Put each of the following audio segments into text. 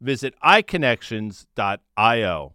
visit iConnections.io.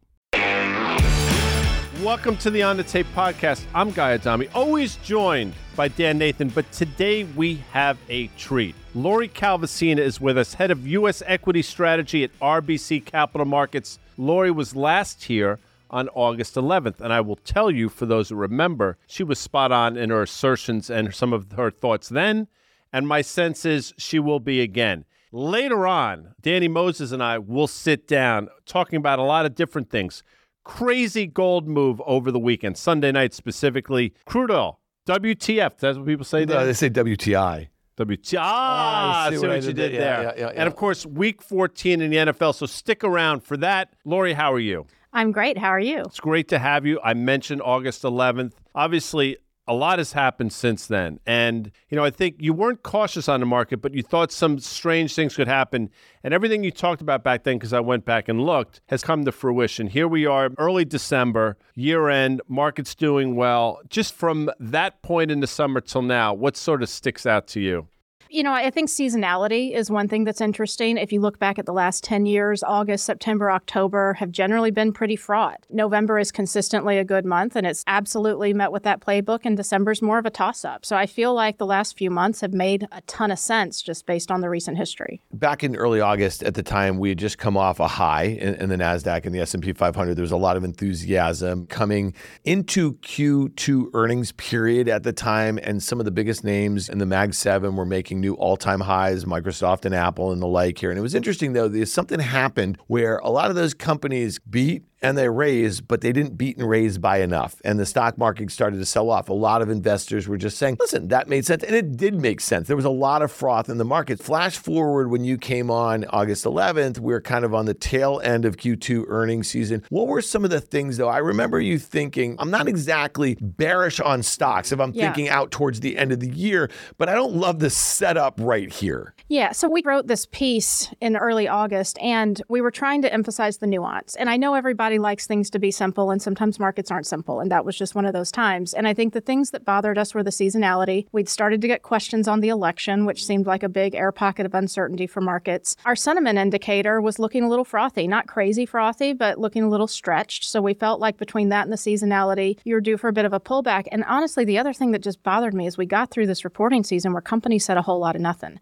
Welcome to the On the Tape podcast. I'm Guy Adami, always joined by Dan Nathan, but today we have a treat. Lori Calvasina is with us, head of U.S. equity strategy at RBC Capital Markets. Lori was last here on August 11th, and I will tell you, for those who remember, she was spot on in her assertions and some of her thoughts then, and my sense is she will be again. Later on, Danny Moses and I will sit down talking about a lot of different things crazy gold move over the weekend, Sunday night specifically. Crude oil, WTF. That's what people say there? No, they say WTI. WTI. Ah, I see, what, what you did, did there. Yeah, yeah, yeah, and of course, week 14 in the NFL. So stick around for that. Lori, how are you? I'm great. How are you? It's great to have you. I mentioned August 11th. Obviously, a lot has happened since then. And, you know, I think you weren't cautious on the market, but you thought some strange things could happen. And everything you talked about back then, because I went back and looked, has come to fruition. Here we are, early December, year end, market's doing well. Just from that point in the summer till now, what sort of sticks out to you? You know, I think seasonality is one thing that's interesting. If you look back at the last 10 years, August, September, October have generally been pretty fraught. November is consistently a good month, and it's absolutely met with that playbook, and December's more of a toss up. So I feel like the last few months have made a ton of sense just based on the recent history. Back in early August, at the time, we had just come off a high in, in the NASDAQ and the S&P 500. There was a lot of enthusiasm coming into Q2 earnings period at the time, and some of the biggest names in the Mag 7 were making new all time highs, Microsoft and Apple and the like here. And it was interesting, though, something happened where a lot of those companies beat and they raised, but they didn't beat and raise by enough. And the stock market started to sell off. A lot of investors were just saying, listen, that made sense. And it did make sense. There was a lot of froth in the market. Flash forward when you came on August 11th, we are kind of on the tail end of Q2 earnings season. What were some of the things, though? I remember you thinking, I'm not exactly bearish on stocks if I'm yeah. thinking out towards the end of the year, but I don't love the setup right here. Yeah. So we wrote this piece in early August and we were trying to emphasize the nuance. And I know everybody everybody likes things to be simple, and sometimes markets aren't simple. And that was just one of those times. And I think the things that bothered us were the seasonality. We'd started to get questions on the election, which seemed like a big air pocket of uncertainty for markets. Our sentiment indicator was looking a little frothy, not crazy frothy, but looking a little stretched. So we felt like between that and the seasonality, you were due for a bit of a pullback. And honestly, the other thing that just bothered me is we got through this reporting season where companies said a whole lot of nothing.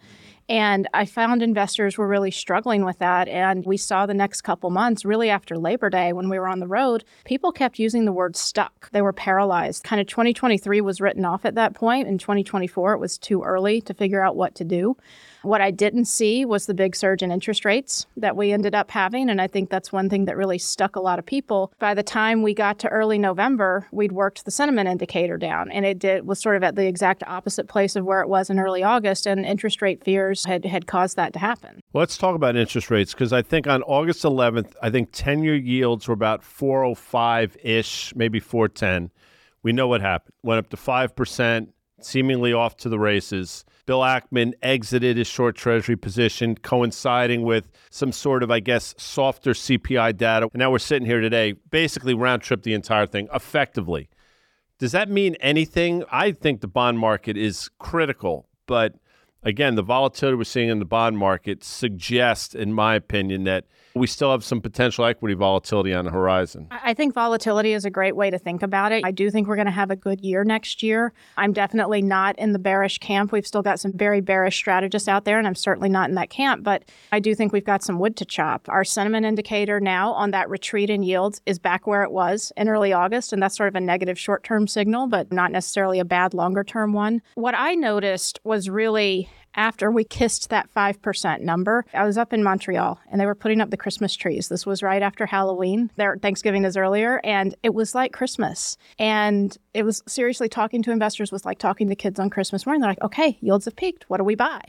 And I found investors were really struggling with that. And we saw the next couple months, really after Labor Day, when we were on the road, people kept using the word stuck. They were paralyzed. Kind of 2023 was written off at that point. In 2024, it was too early to figure out what to do. What I didn't see was the big surge in interest rates that we ended up having. And I think that's one thing that really stuck a lot of people. By the time we got to early November, we'd worked the sentiment indicator down. And it did, was sort of at the exact opposite place of where it was in early August. And interest rate fears had, had caused that to happen. let's talk about interest rates because I think on August 11th, I think 10 year yields were about 405 ish, maybe 410. We know what happened. Went up to 5%. seemingly off to the races. Bill Ackman exited his short treasury position, coinciding with some sort of, I guess, softer CPI data. And now we're sitting here today, basically round trip the entire thing effectively. Does that mean anything? I think the bond market is critical, but again, the volatility we're seeing in the bond market suggests, in my opinion, that we still have some potential equity volatility on the horizon. I think volatility is a great way to think about it. I do think we're going to have a good year next year. I'm definitely not in the bearish camp. We've still got some very bearish strategists out there, and I'm certainly not in that camp, but I do think we've got some wood to chop. Our sentiment indicator now on that retreat in yields is back where it was in early August, and that's sort of a negative short term signal, but not necessarily a bad longer term one. What I noticed was really after we kissed that 5% number. I was up in Montreal and they were putting up the Christmas trees. This was right after Halloween. Their Thanksgiving is earlier and it was like Christmas. And it was seriously talking to investors was like talking to kids on Christmas morning. They're like, okay, yields have peaked. What do we buy?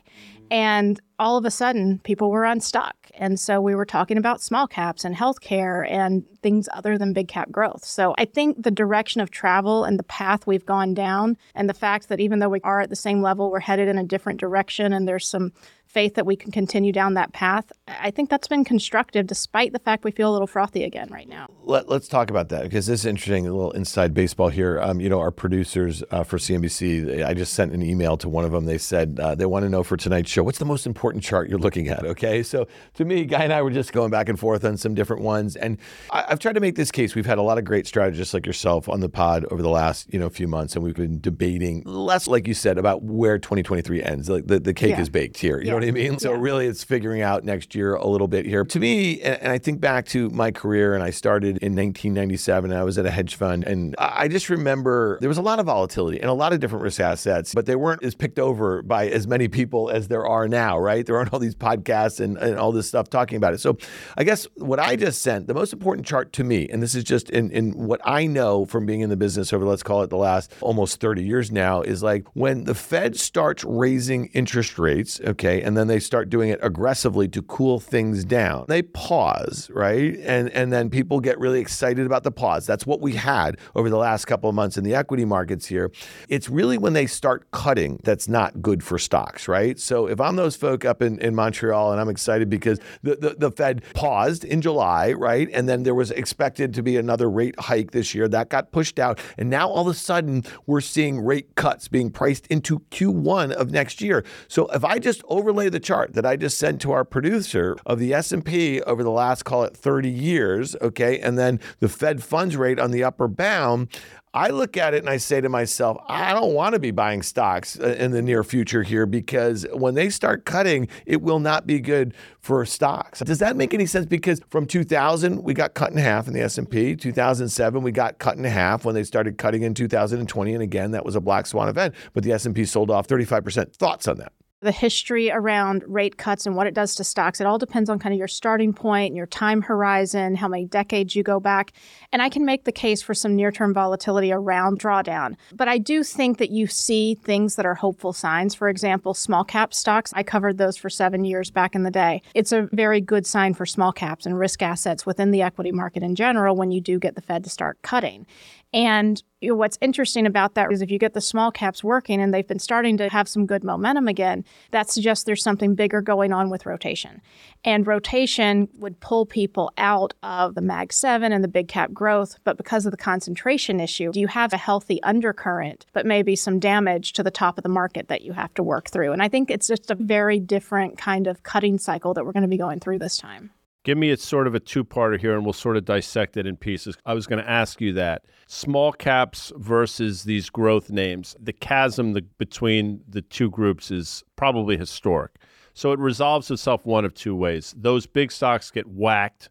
And all of a sudden, people were unstuck. And so we were talking about small caps and healthcare and things other than big cap growth. So I think the direction of travel and the path we've gone down, and the fact that even though we are at the same level, we're headed in a different direction and there's some faith that we can continue down that path. I think that's been constructive despite the fact we feel a little frothy again right now. Let, us talk about that because this is interesting. A little inside baseball here. Um, you know, our producers uh, for CNBC, I just sent an email to one of them. They said uh, they want to know for tonight's show what's the most important chart you're looking at. Okay. So to me, Guy and I were just going back and forth on some different ones. And I, have tried to make this case. We've had a lot of great strategists like yourself on the pod over the last you know few months, and we've been debating less, like you said, about where 2023 ends. Like the, the cake yeah. is baked here. You yeah. know what I mean? So really, it's figuring out next year a little bit here. To me, and I think back to my career, and I started in 1997. I was at a hedge fund, and I just remember there was a lot of volatility and a lot of different risk assets, but they weren't as picked over by as many people as there are now. Right? There aren't all these podcasts and, and all this stuff talking about it. So I guess what I just sent, the most important chart to me, and this is just in, in what I know from being in the business over, let's call it the last almost 30 years now, is like when the Fed starts raising interest rates, okay, and then they start doing it aggressively to cool things down. They pause, right? And and then people get really excited about the pause. That's what we had over the last couple of months in the equity markets here. It's really when they start cutting that's not good for stocks, right? So if I'm those folk up in, in Montreal and I'm excited because the, the, the Fed paused in July, right? And then there was expected to be another rate hike this year. That got pushed out. And now all of a sudden we're seeing rate cuts being priced into Q1 of next year. So if I just overlay the chart chart that I just sent to our producer of the S&P over the last call it 30 years, okay? And then the Fed funds rate on the upper bound, I look at it and I say to myself, I don't want to be buying stocks uh, in the near future here because when they start cutting, it will not be good for stocks. Does that make any sense? Because from 2000, we got cut in half in the S&P. 2007, we got cut in half when they started cutting in 2020, and again, that was a black swan event. But the S&P sold off 35%. Thoughts on that? The history around rate cuts and what it does to stocks. It all depends on kind of your starting point your time horizon, how many decades you go back. And I can make the case for some near term volatility around drawdown. But I do think that you see things that are hopeful signs. For example, small cap stocks. I covered those for seven years back in the day. It's a very good sign for small caps and risk assets within the equity market in general when you do get the Fed to start cutting. And you know, what's interesting about that is if you get the small caps working and they've been starting to have some good momentum again, that suggests there's something bigger going on with rotation. And rotation would pull people out of the Mag 7 and the big cap growth. But because of the concentration issue, you have a healthy undercurrent, but maybe some damage to the top of the market that you have to work through. And I think it's just a very different kind of cutting cycle that we're going to be going through this time. Give me a sort of a two parter here and we'll sort of dissect it in pieces. I was going to ask you that. Small caps versus these growth names, the chasm the, between the two groups is probably historic. So it resolves itself one of two ways. Those big stocks get whacked,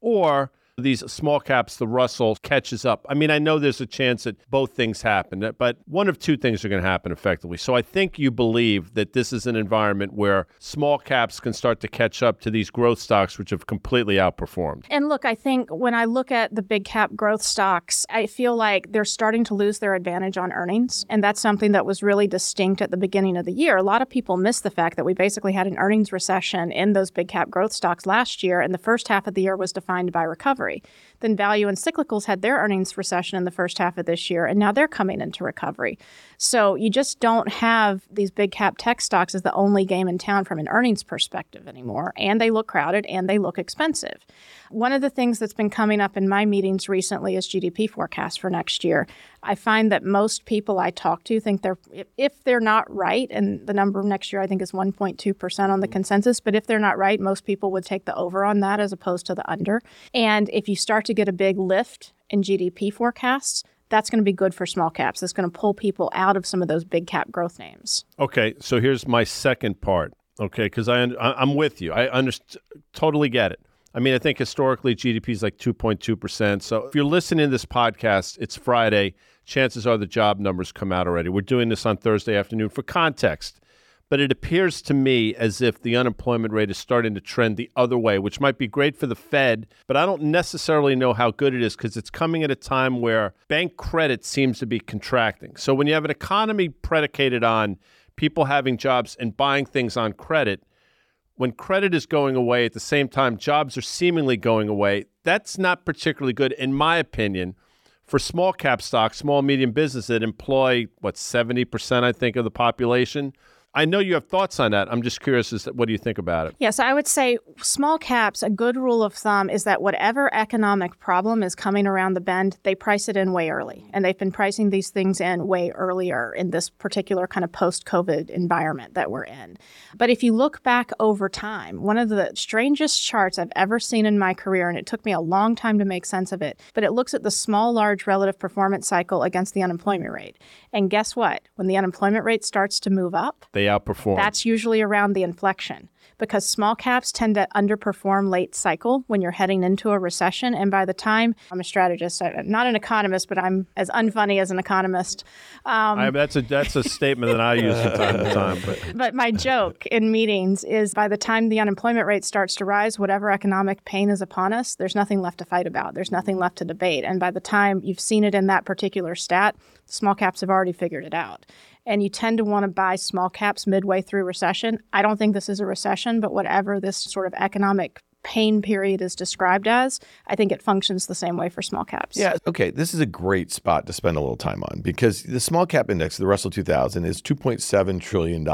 or these small caps, the Russell catches up. I mean, I know there's a chance that both things happen, but one of two things are going to happen effectively. So I think you believe that this is an environment where small caps can start to catch up to these growth stocks, which have completely outperformed. And look, I think when I look at the big cap growth stocks, I feel like they're starting to lose their advantage on earnings. And that's something that was really distinct at the beginning of the year. A lot of people miss the fact that we basically had an earnings recession in those big cap growth stocks last year, and the first half of the year was defined by recovery recovery. Then value and cyclicals had their earnings recession in the first half of this year, and now they're coming into recovery. So you just don't have these big cap tech stocks as the only game in town from an earnings perspective anymore. And they look crowded and they look expensive. One of the things that's been coming up in my meetings recently is GDP forecast for next year. I find that most people I talk to think they're, if they're not right, and the number next year I think is 1.2% on the consensus, but if they're not right, most people would take the over on that as opposed to the under. And if you start get a big lift in GDP forecasts, that's going to be good for small caps. That's going to pull people out of some of those big cap growth names. Okay, so here's my second part. Okay, because I I'm with you. I underst- totally get it. I mean, I think historically GDP is like 2.2 percent. So if you're listening to this podcast, it's Friday. Chances are the job numbers come out already. We're doing this on Thursday afternoon for context but it appears to me as if the unemployment rate is starting to trend the other way, which might be great for the Fed, but I don't necessarily know how good it is because it's coming at a time where bank credit seems to be contracting. So when you have an economy predicated on people having jobs and buying things on credit, when credit is going away at the same time jobs are seemingly going away, that's not particularly good, in my opinion for small cap stocks, small medium business that employ what 70% I think of the population. I know you have thoughts on that. I'm just curious, is that, what do you think about it? Yes, I would say small caps, a good rule of thumb is that whatever economic problem is coming around the bend, they price it in way early. And they've been pricing these things in way earlier in this particular kind of post COVID environment that we're in. But if you look back over time, one of the strangest charts I've ever seen in my career, and it took me a long time to make sense of it, but it looks at the small large relative performance cycle against the unemployment rate. And guess what? When the unemployment rate starts to move up, they outperform. That's usually around the inflection because small caps tend to underperform late cycle when you're heading into a recession. And by the time I'm a strategist, I'm not an economist, but I'm as unfunny as an economist. Um, I, that's a that's a statement that I use from time to time. But. but my joke in meetings is by the time the unemployment rate starts to rise, whatever economic pain is upon us, there's nothing left to fight about. There's nothing left to debate. And by the time you've seen it in that particular stat, small caps have already figured it out and you tend to want to buy small caps midway through recession. I don't think this is a recession, but whatever this sort of economic pain period is described as, I think it functions the same way for small caps. Yeah. Okay. This is a great spot to spend a little time on because the small cap index, the Russell 2000, is $2.7 trillion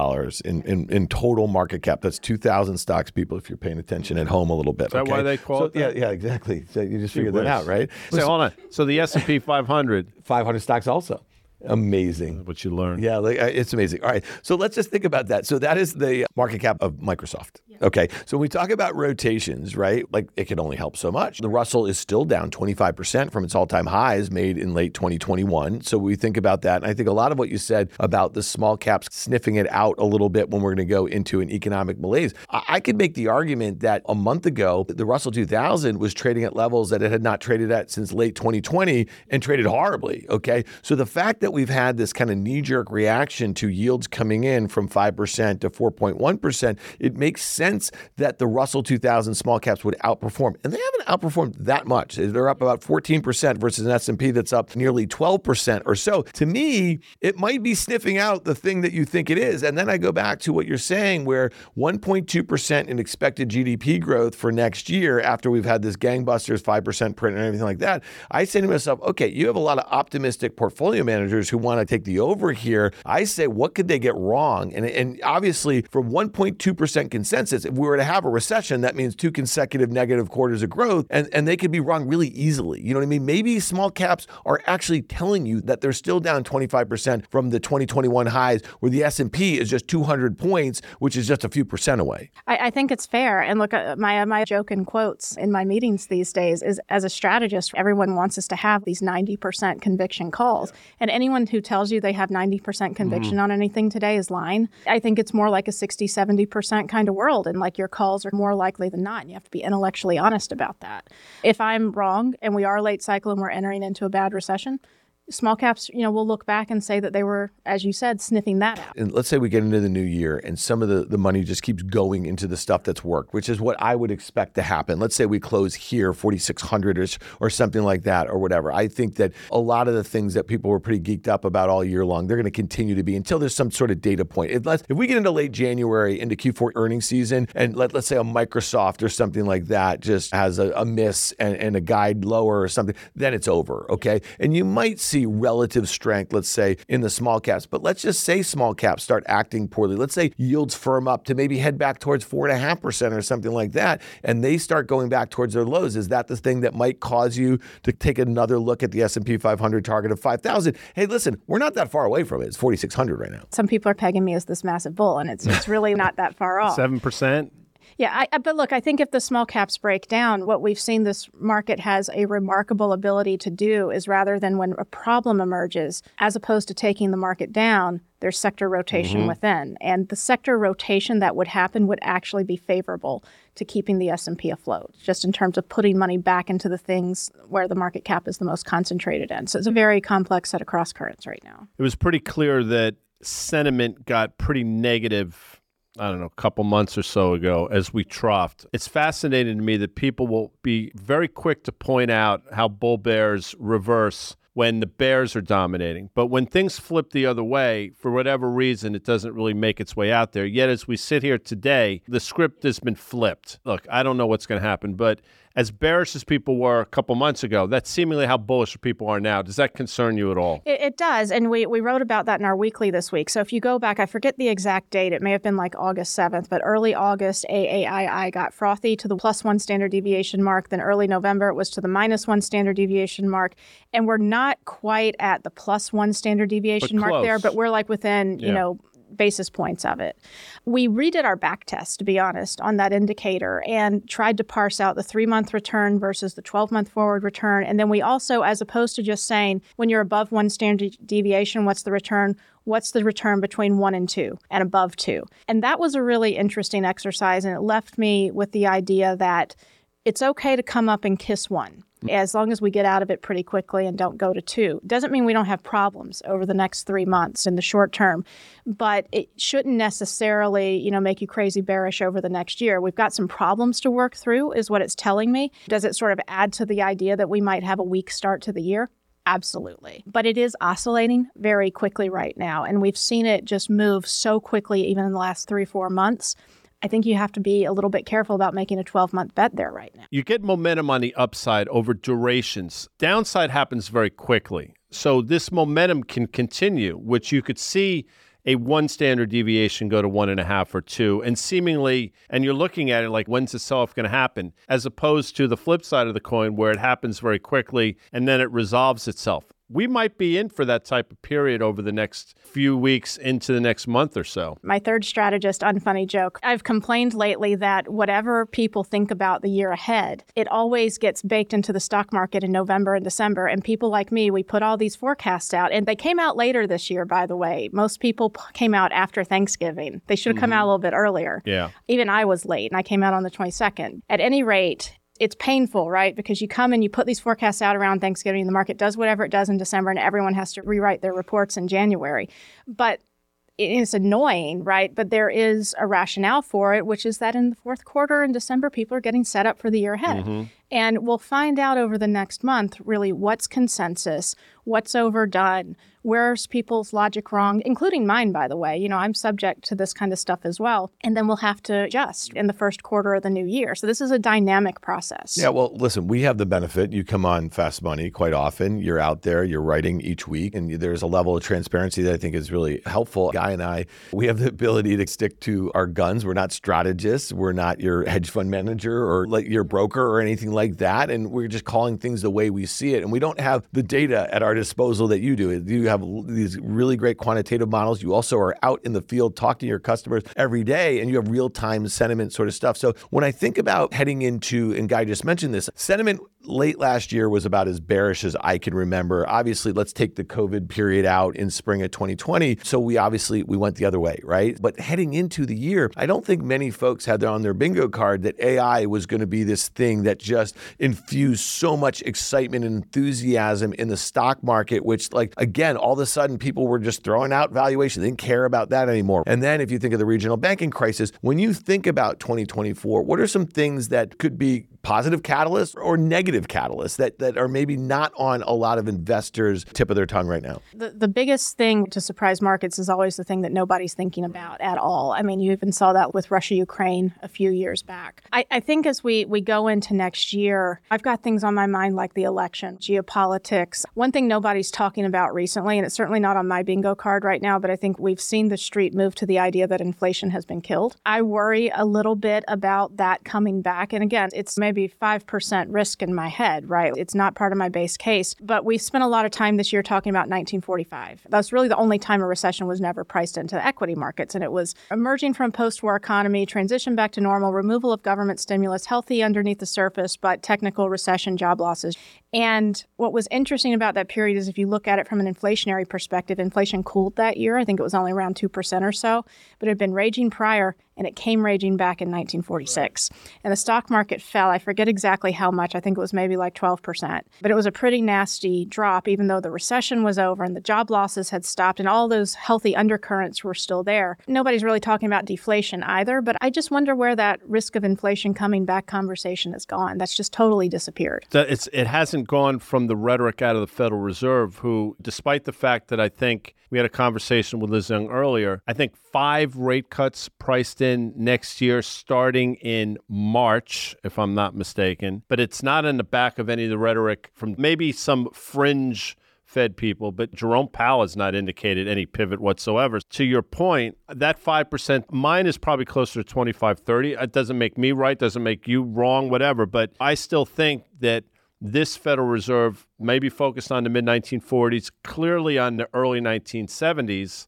in, in, in total market cap. That's 2,000 stocks, people, if you're paying attention at home a little bit. Is that okay? why they call so, it that? Yeah, yeah, exactly. So you just figured that out, right? Say, hold on. So the S&P 500. 500 stocks also. Amazing. What you learn. Yeah, like, it's amazing. All right. So let's just think about that. So that is the market cap of Microsoft. Yeah. Okay. So when we talk about rotations, right? Like it can only help so much. The Russell is still down 25% from its all time highs made in late 2021. So we think about that. And I think a lot of what you said about the small caps sniffing it out a little bit when we're going to go into an economic malaise, I, I could make the argument that a month ago, the Russell 2000 was trading at levels that it had not traded at since late 2020 and traded horribly. Okay. So the fact that we've had this kind of knee jerk reaction to yields coming in from 5% to 4.1%, it makes sense that the Russell 2000 small caps would outperform. And they haven't outperformed that much. They're up about 14% versus an S&P that's up nearly 12% or so. To me, it might be sniffing out the thing that you think it is. And then I go back to what you're saying where 1.2% in expected GDP growth for next year after we've had this gangbusters 5% print and everything like that. I say to myself, okay, you have a lot of optimistic portfolio managers who want to take the over here, I say, what could they get wrong? And, and obviously, from 1.2% consensus, if we were to have a recession, that means two consecutive negative quarters of growth, and, and they could be wrong really easily. You know what I mean? Maybe small caps are actually telling you that they're still down 25% from the 2021 highs, where the S&P is just 200 points, which is just a few percent away. I, I think it's fair. And look, uh, my my joke in quotes in my meetings these days is, as a strategist, everyone wants us to have these 90% conviction calls, and anyone who tells you they have 90% conviction mm-hmm. on anything today is lying. I think it's more like a 60, 70% kind of world. And like your calls are more likely than not. And you have to be intellectually honest about that. If I'm wrong and we are late cycle and we're entering into a bad recession, small caps, you know, will look back and say that they were, as you said, sniffing that out. And let's say we get into the new year and some of the, the money just keeps going into the stuff that's worked, which is what I would expect to happen. Let's say we close here 4,600 ish or something like that or whatever. I think that a lot of the things that people were pretty geeked up about all year long, they're going to continue to be until there's some sort of data point. If, if we get into late January, into Q4 earnings season, and let, let's say a Microsoft or something like that just has a, a miss and, and a guide lower or something, then it's over. Okay. And you might see see relative strength, let's say, in the small caps. But let's just say small caps start acting poorly. Let's say yields firm up to maybe head back towards four and a half percent or something like that, and they start going back towards their lows. Is that the thing that might cause you to take another look at the S&P 500 target of 5,000? Hey, listen, we're not that far away from it. It's 4,600 right now. Some people are pegging me as this massive bull, and it's it's really not that far off. Seven percent. Yeah, I, but look, I think if the small caps break down, what we've seen this market has a remarkable ability to do is rather than when a problem emerges, as opposed to taking the market down, there's sector rotation mm-hmm. within, and the sector rotation that would happen would actually be favorable to keeping the S&P afloat, just in terms of putting money back into the things where the market cap is the most concentrated in. So it's a very complex set of cross currents right now. It was pretty clear that sentiment got pretty negative I don't know, a couple months or so ago as we troughed. It's fascinating to me that people will be very quick to point out how bull bears reverse when the bears are dominating. But when things flip the other way, for whatever reason, it doesn't really make its way out there. Yet as we sit here today, the script has been flipped. Look, I don't know what's going to happen, but as bearish as people were a couple months ago, that's seemingly how bullish people are now. Does that concern you at all? It, it, does. And we, we wrote about that in our weekly this week. So if you go back, I forget the exact date, it may have been like August 7th, but early August, AAII got frothy to the plus one standard deviation mark. Then early November, it was to the minus one standard deviation mark. And we're not quite at the plus one standard deviation mark there, but we're like within, yeah. you know, basis points of it. We redid our back test, to be honest, on that indicator and tried to parse out the three month return versus the 12 month forward return. And then we also, as opposed to just saying when you're above one standard deviation, what's the return? What's the return between one and two and above two? And that was a really interesting exercise. And it left me with the idea that it's okay to come up and kiss one as long as we get out of it pretty quickly and don't go to two. Doesn't mean we don't have problems over the next three months in the short term, but it shouldn't necessarily, you know, make you crazy bearish over the next year. We've got some problems to work through, is what it's telling me. Does it sort of add to the idea that we might have a weak start to the year? Absolutely. But it is oscillating very quickly right now. And we've seen it just move so quickly, even in the last three, four months I think you have to be a little bit careful about making a 12 month bet there right now. You get momentum on the upside over durations. Downside happens very quickly. So this momentum can continue, which you could see a one standard deviation go to one and a half or two, and seemingly, and you're looking at it like, when's the sell off going to happen? As opposed to the flip side of the coin where it happens very quickly and then it resolves itself we might be in for that type of period over the next few weeks into the next month or so. My third strategist, unfunny joke. I've complained lately that whatever people think about the year ahead, it always gets baked into the stock market in November and December. And people like me, we put all these forecasts out, and they came out later this year, by the way. Most people came out after Thanksgiving. They should have come mm-hmm. out a little bit earlier. Yeah. Even I was late, and I came out on the 22nd. At any rate, it's painful, right? Because you come and you put these forecasts out around Thanksgiving, and the market does whatever it does in December, and everyone has to rewrite their reports in January. But it's annoying, right? But there is a rationale for it, which is that in the fourth quarter in December, people are getting set up for the year ahead. Mm-hmm. And we'll find out over the next month really what's consensus, what's overdone, where's people's logic wrong, including mine, by the way. You know, I'm subject to this kind of stuff as well. And then we'll have to adjust in the first quarter of the new year. So this is a dynamic process. Yeah, well, listen, we have the benefit. You come on Fast Money quite often. You're out there, you're writing each week, and there's a level of transparency that I think is really helpful. Guy and I, we have the ability to stick to our guns. We're not strategists, we're not your hedge fund manager or like your broker or anything like that. And we're just calling things the way we see it. And we don't have the data at our disposal that you do. You have have these really great quantitative models. You also are out in the field talking to your customers every day and you have real time sentiment sort of stuff. So when I think about heading into, and Guy just mentioned this, sentiment late last year was about as bearish as I can remember. Obviously, let's take the COVID period out in spring of 2020. So we obviously we went the other way, right? But heading into the year, I don't think many folks had on their bingo card that AI was going to be this thing that just infused so much excitement and enthusiasm in the stock market, which like again, all of a sudden people were just throwing out valuation. They didn't care about that anymore. And then if you think of the regional banking crisis, when you think about 2024, what are some things that could be positive catalysts or negative catalysts that, that are maybe not on a lot of investors' tip of their tongue right now? The, the biggest thing to surprise markets is always the thing that nobody's thinking about at all. I mean, you even saw that with Russia Ukraine a few years back. I, I think as we, we go into next year, I've got things on my mind like the election, geopolitics. One thing nobody's talking about recently, and it's certainly not on my bingo card right now, but I think we've seen the street move to the idea that inflation has been killed. I worry a little bit about that coming back. And again, it's maybe maybe 5% risk in my head, right? It's not part of my base case. But we spent a lot of time this year talking about 1945. That's really the only time a recession was never priced into the equity markets. And it was emerging from post war economy, transition back to normal, removal of government stimulus, healthy underneath the surface, but technical recession, job losses. And what was interesting about that period is if you look at it from an inflationary perspective, inflation cooled that year. I think it was only around 2% or so, but it had been raging prior and it came raging back in 1946. Right. And the stock market fell. I forget exactly how much. I think it was maybe like 12%. But it was a pretty nasty drop, even though the recession was over and the job losses had stopped and all those healthy undercurrents were still there. Nobody's really talking about deflation either, but I just wonder where that risk of inflation coming back conversation has gone. That's just totally disappeared. It's, it hasn't gone from the rhetoric out of the Federal Reserve, who, despite the fact that I think we had a conversation with Liz Young earlier. I think five rate cuts priced in next year, starting in March, if I'm not mistaken. But it's not in the back of any of the rhetoric from maybe some fringe Fed people, but Jerome Powell has not indicated any pivot whatsoever. To your point, that 5%, mine is probably closer to 25, 30. It doesn't make me right, doesn't make you wrong, whatever. But I still think that this Federal Reserve may be focused on the mid 1940s, clearly on the early 1970s,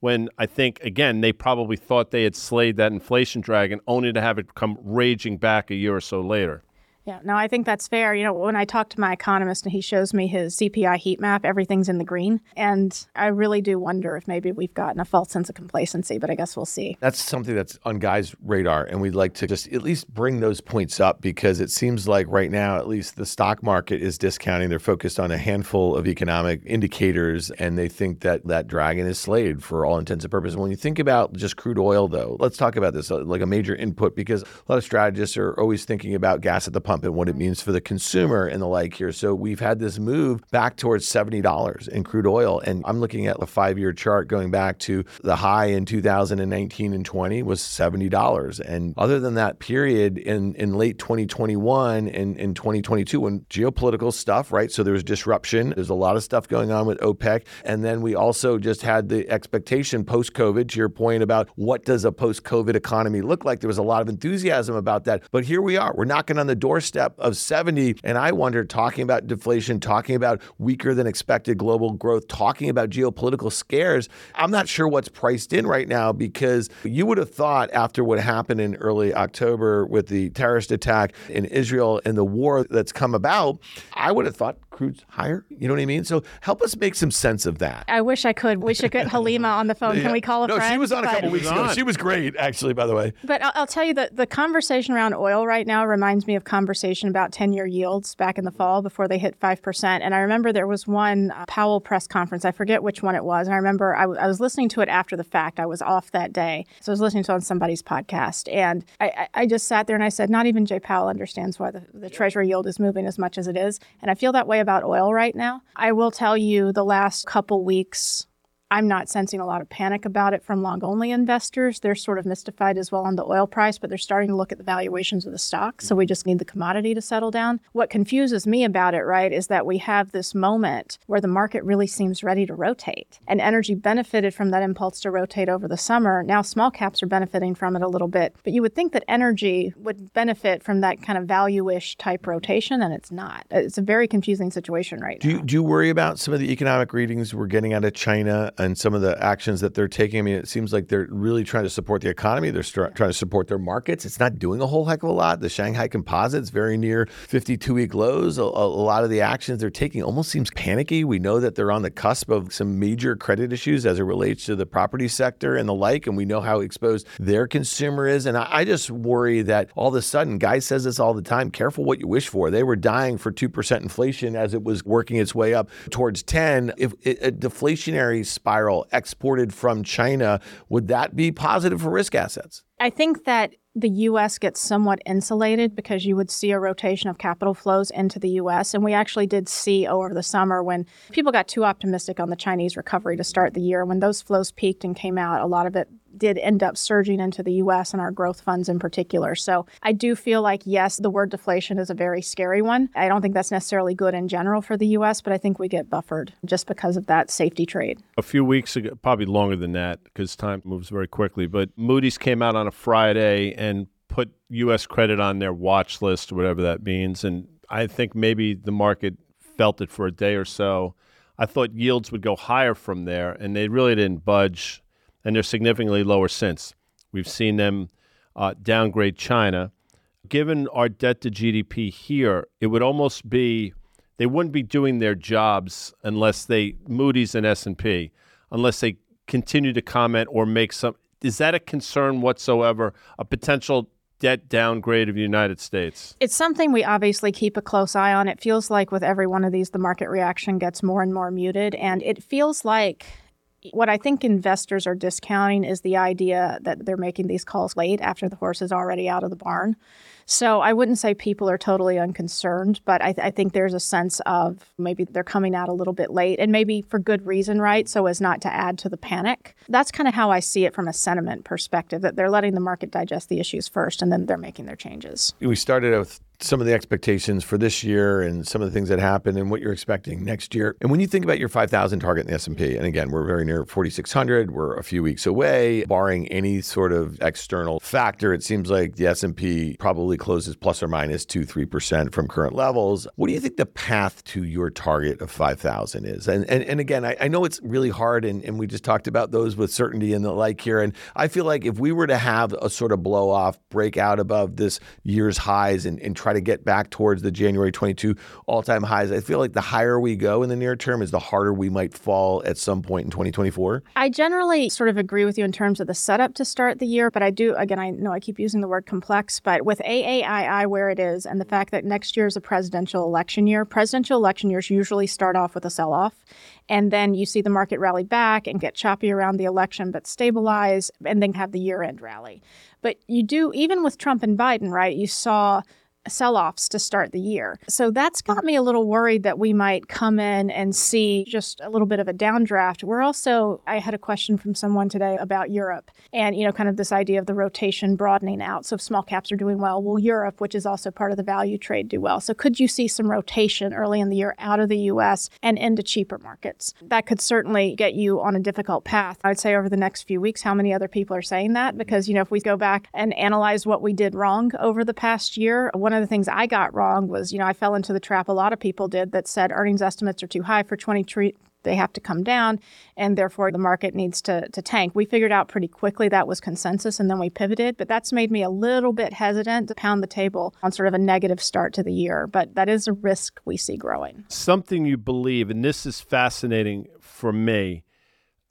when I think, again, they probably thought they had slayed that inflation dragon, only to have it come raging back a year or so later. Yeah, no, I think that's fair. You know, when I talk to my economist and he shows me his CPI heat map, everything's in the green. And I really do wonder if maybe we've gotten a false sense of complacency, but I guess we'll see. That's something that's on Guy's radar. And we'd like to just at least bring those points up because it seems like right now, at least the stock market is discounting. They're focused on a handful of economic indicators and they think that that dragon is slayed for all intents and purposes. When you think about just crude oil, though, let's talk about this uh, like a major input because a lot of strategists are always thinking about gas at the pump and what it means for the consumer and the like here. So we've had this move back towards $70 in crude oil. And I'm looking at the five year chart going back to the high in 2019 and 20 was $70. And other than that period in, in late 2021 and in 2022, when geopolitical stuff, right? So there was disruption. There's a lot of stuff going on with OPEC. And then we also just had the expectation post COVID, to your point about what does a post COVID economy look like. There was a lot of enthusiasm about that. But here we are. We're knocking on the doorstep doorstep of 70. And I wonder, talking about deflation, talking about weaker than expected global growth, talking about geopolitical scares, I'm not sure what's priced in right now because you would have thought after what happened in early October with the terrorist attack in Israel and the war that's come about, I would have thought crude's higher. You know what I mean? So help us make some sense of that. I wish I could. We should get Helima on the phone. Yeah. Can we call a no, friend? she was on a couple weeks ago. She was great, actually, by the way. But I'll, I'll tell you that the conversation around oil right now reminds me of conversation about 10 year yields back in the fall before they hit 5%. And I remember there was one uh, Powell press conference. I forget which one it was. And I remember I, w- I was listening to it after the fact. I was off that day. So I was listening to it on somebody's podcast. And I, I, I just sat there and I said, not even Jay Powell understands why the, the Treasury yield is moving as much as it is. And I feel that way about oil right now. I will tell you the last couple weeks I'm not sensing a lot of panic about it from long only investors. They're sort of mystified as well on the oil price, but they're starting to look at the valuations of the stock. So we just need the commodity to settle down. What confuses me about it, right, is that we have this moment where the market really seems ready to rotate. And energy benefited from that impulse to rotate over the summer. Now small caps are benefiting from it a little bit. But you would think that energy would benefit from that kind of value ish type rotation, and it's not. It's a very confusing situation right do now. You, do you worry about some of the economic readings we're getting out of China? And some of the actions that they're taking. I mean, it seems like they're really trying to support the economy. They're st- trying to support their markets. It's not doing a whole heck of a lot. The Shanghai Composite's very near 52 week lows. A, a lot of the actions they're taking almost seems panicky. We know that they're on the cusp of some major credit issues as it relates to the property sector and the like, and we know how exposed their consumer is. And I, I just worry that all of a sudden, Guy says this all the time: careful what you wish for. They were dying for two percent inflation as it was working its way up towards 10. If a deflationary spiral exported from China, would that be positive for risk assets? I think that the US gets somewhat insulated because you would see a rotation of capital flows into the US. And we actually did see over the summer when people got too optimistic on the Chinese recovery to start the year, when those flows peaked and came out, a lot of it did end up surging into the US and our growth funds in particular. So I do feel like, yes, the word deflation is a very scary one. I don't think that's necessarily good in general for the US, but I think we get buffered just because of that safety trade. A few weeks ago, probably longer than that because time moves very quickly, but Moody's came out on a Friday and put U.S. credit on their watch list, whatever that means. And I think maybe the market felt it for a day or so. I thought yields would go higher from there, and they really didn't budge, and they're significantly lower since. We've seen them uh, downgrade China. Given our debt to GDP here, it would almost be they wouldn't be doing their jobs unless they Moody's and S and P, unless they continue to comment or make some. Is that a concern whatsoever? A potential debt downgrade of the United States? It's something we obviously keep a close eye on. It feels like with every one of these, the market reaction gets more and more muted. And it feels like what I think investors are discounting is the idea that they're making these calls late after the horse is already out of the barn. So I wouldn't say people are totally unconcerned, but I, th- I, think there's a sense of maybe they're coming out a little bit late and maybe for good reason, right? So as not to add to the panic. That's kind of how I see it from a sentiment perspective that they're letting the market digest the issues first and then they're making their changes. We started with some of the expectations for this year and some of the things that happened and what you're expecting next year. And when you think about your 5,000 target in the S&P, and again, we're very near 4,600, we're a few weeks away, barring any sort of external factor, it seems like the S&P probably closes plus or minus 2 3% from current levels. What do you think the path to your target of 5,000 is? And, and, and again, I, I know it's really hard, and, and we just talked about those with certainty and the like here. And I feel like if we were to have a sort of blow off, break out above this year's highs and, and try to get back towards the January 22 all time highs. I feel like the higher we go in the near term is the harder we might fall at some point in 2024. I generally sort of agree with you in terms of the setup to start the year, but I do, again, I know I keep using the word complex, but with AAII where it is and the fact that next year is a presidential election year, presidential election years usually start off with a sell off. And then you see the market rally back and get choppy around the election, but stabilize and then have the year end rally. But you do, even with Trump and Biden, right? You saw sell offs to start the year. So that's got mm-hmm. me a little worried that we might come in and see just a little bit of a downdraft. We're also, I had a question from someone today about Europe and, you know, kind of this idea of the rotation broadening out. So if small caps are doing well, will Europe, which is also part of the value trade, do well? So could you see some rotation early in the year out of the US and into cheaper markets? That could certainly get you on a difficult path. I'd say over the next few weeks, how many other people are saying that? Because, you know, if we go back and analyze what we did wrong over the past year, one of the things I got wrong was, you know, I fell into the trap a lot of people did that said earnings estimates are too high for 23 they have to come down and therefore the market needs to, to tank. We figured out pretty quickly that was consensus and then we pivoted, but that's made me a little bit hesitant to pound the table on sort of a negative start to the year. But that is a risk we see growing. Something you believe, and this is fascinating for me,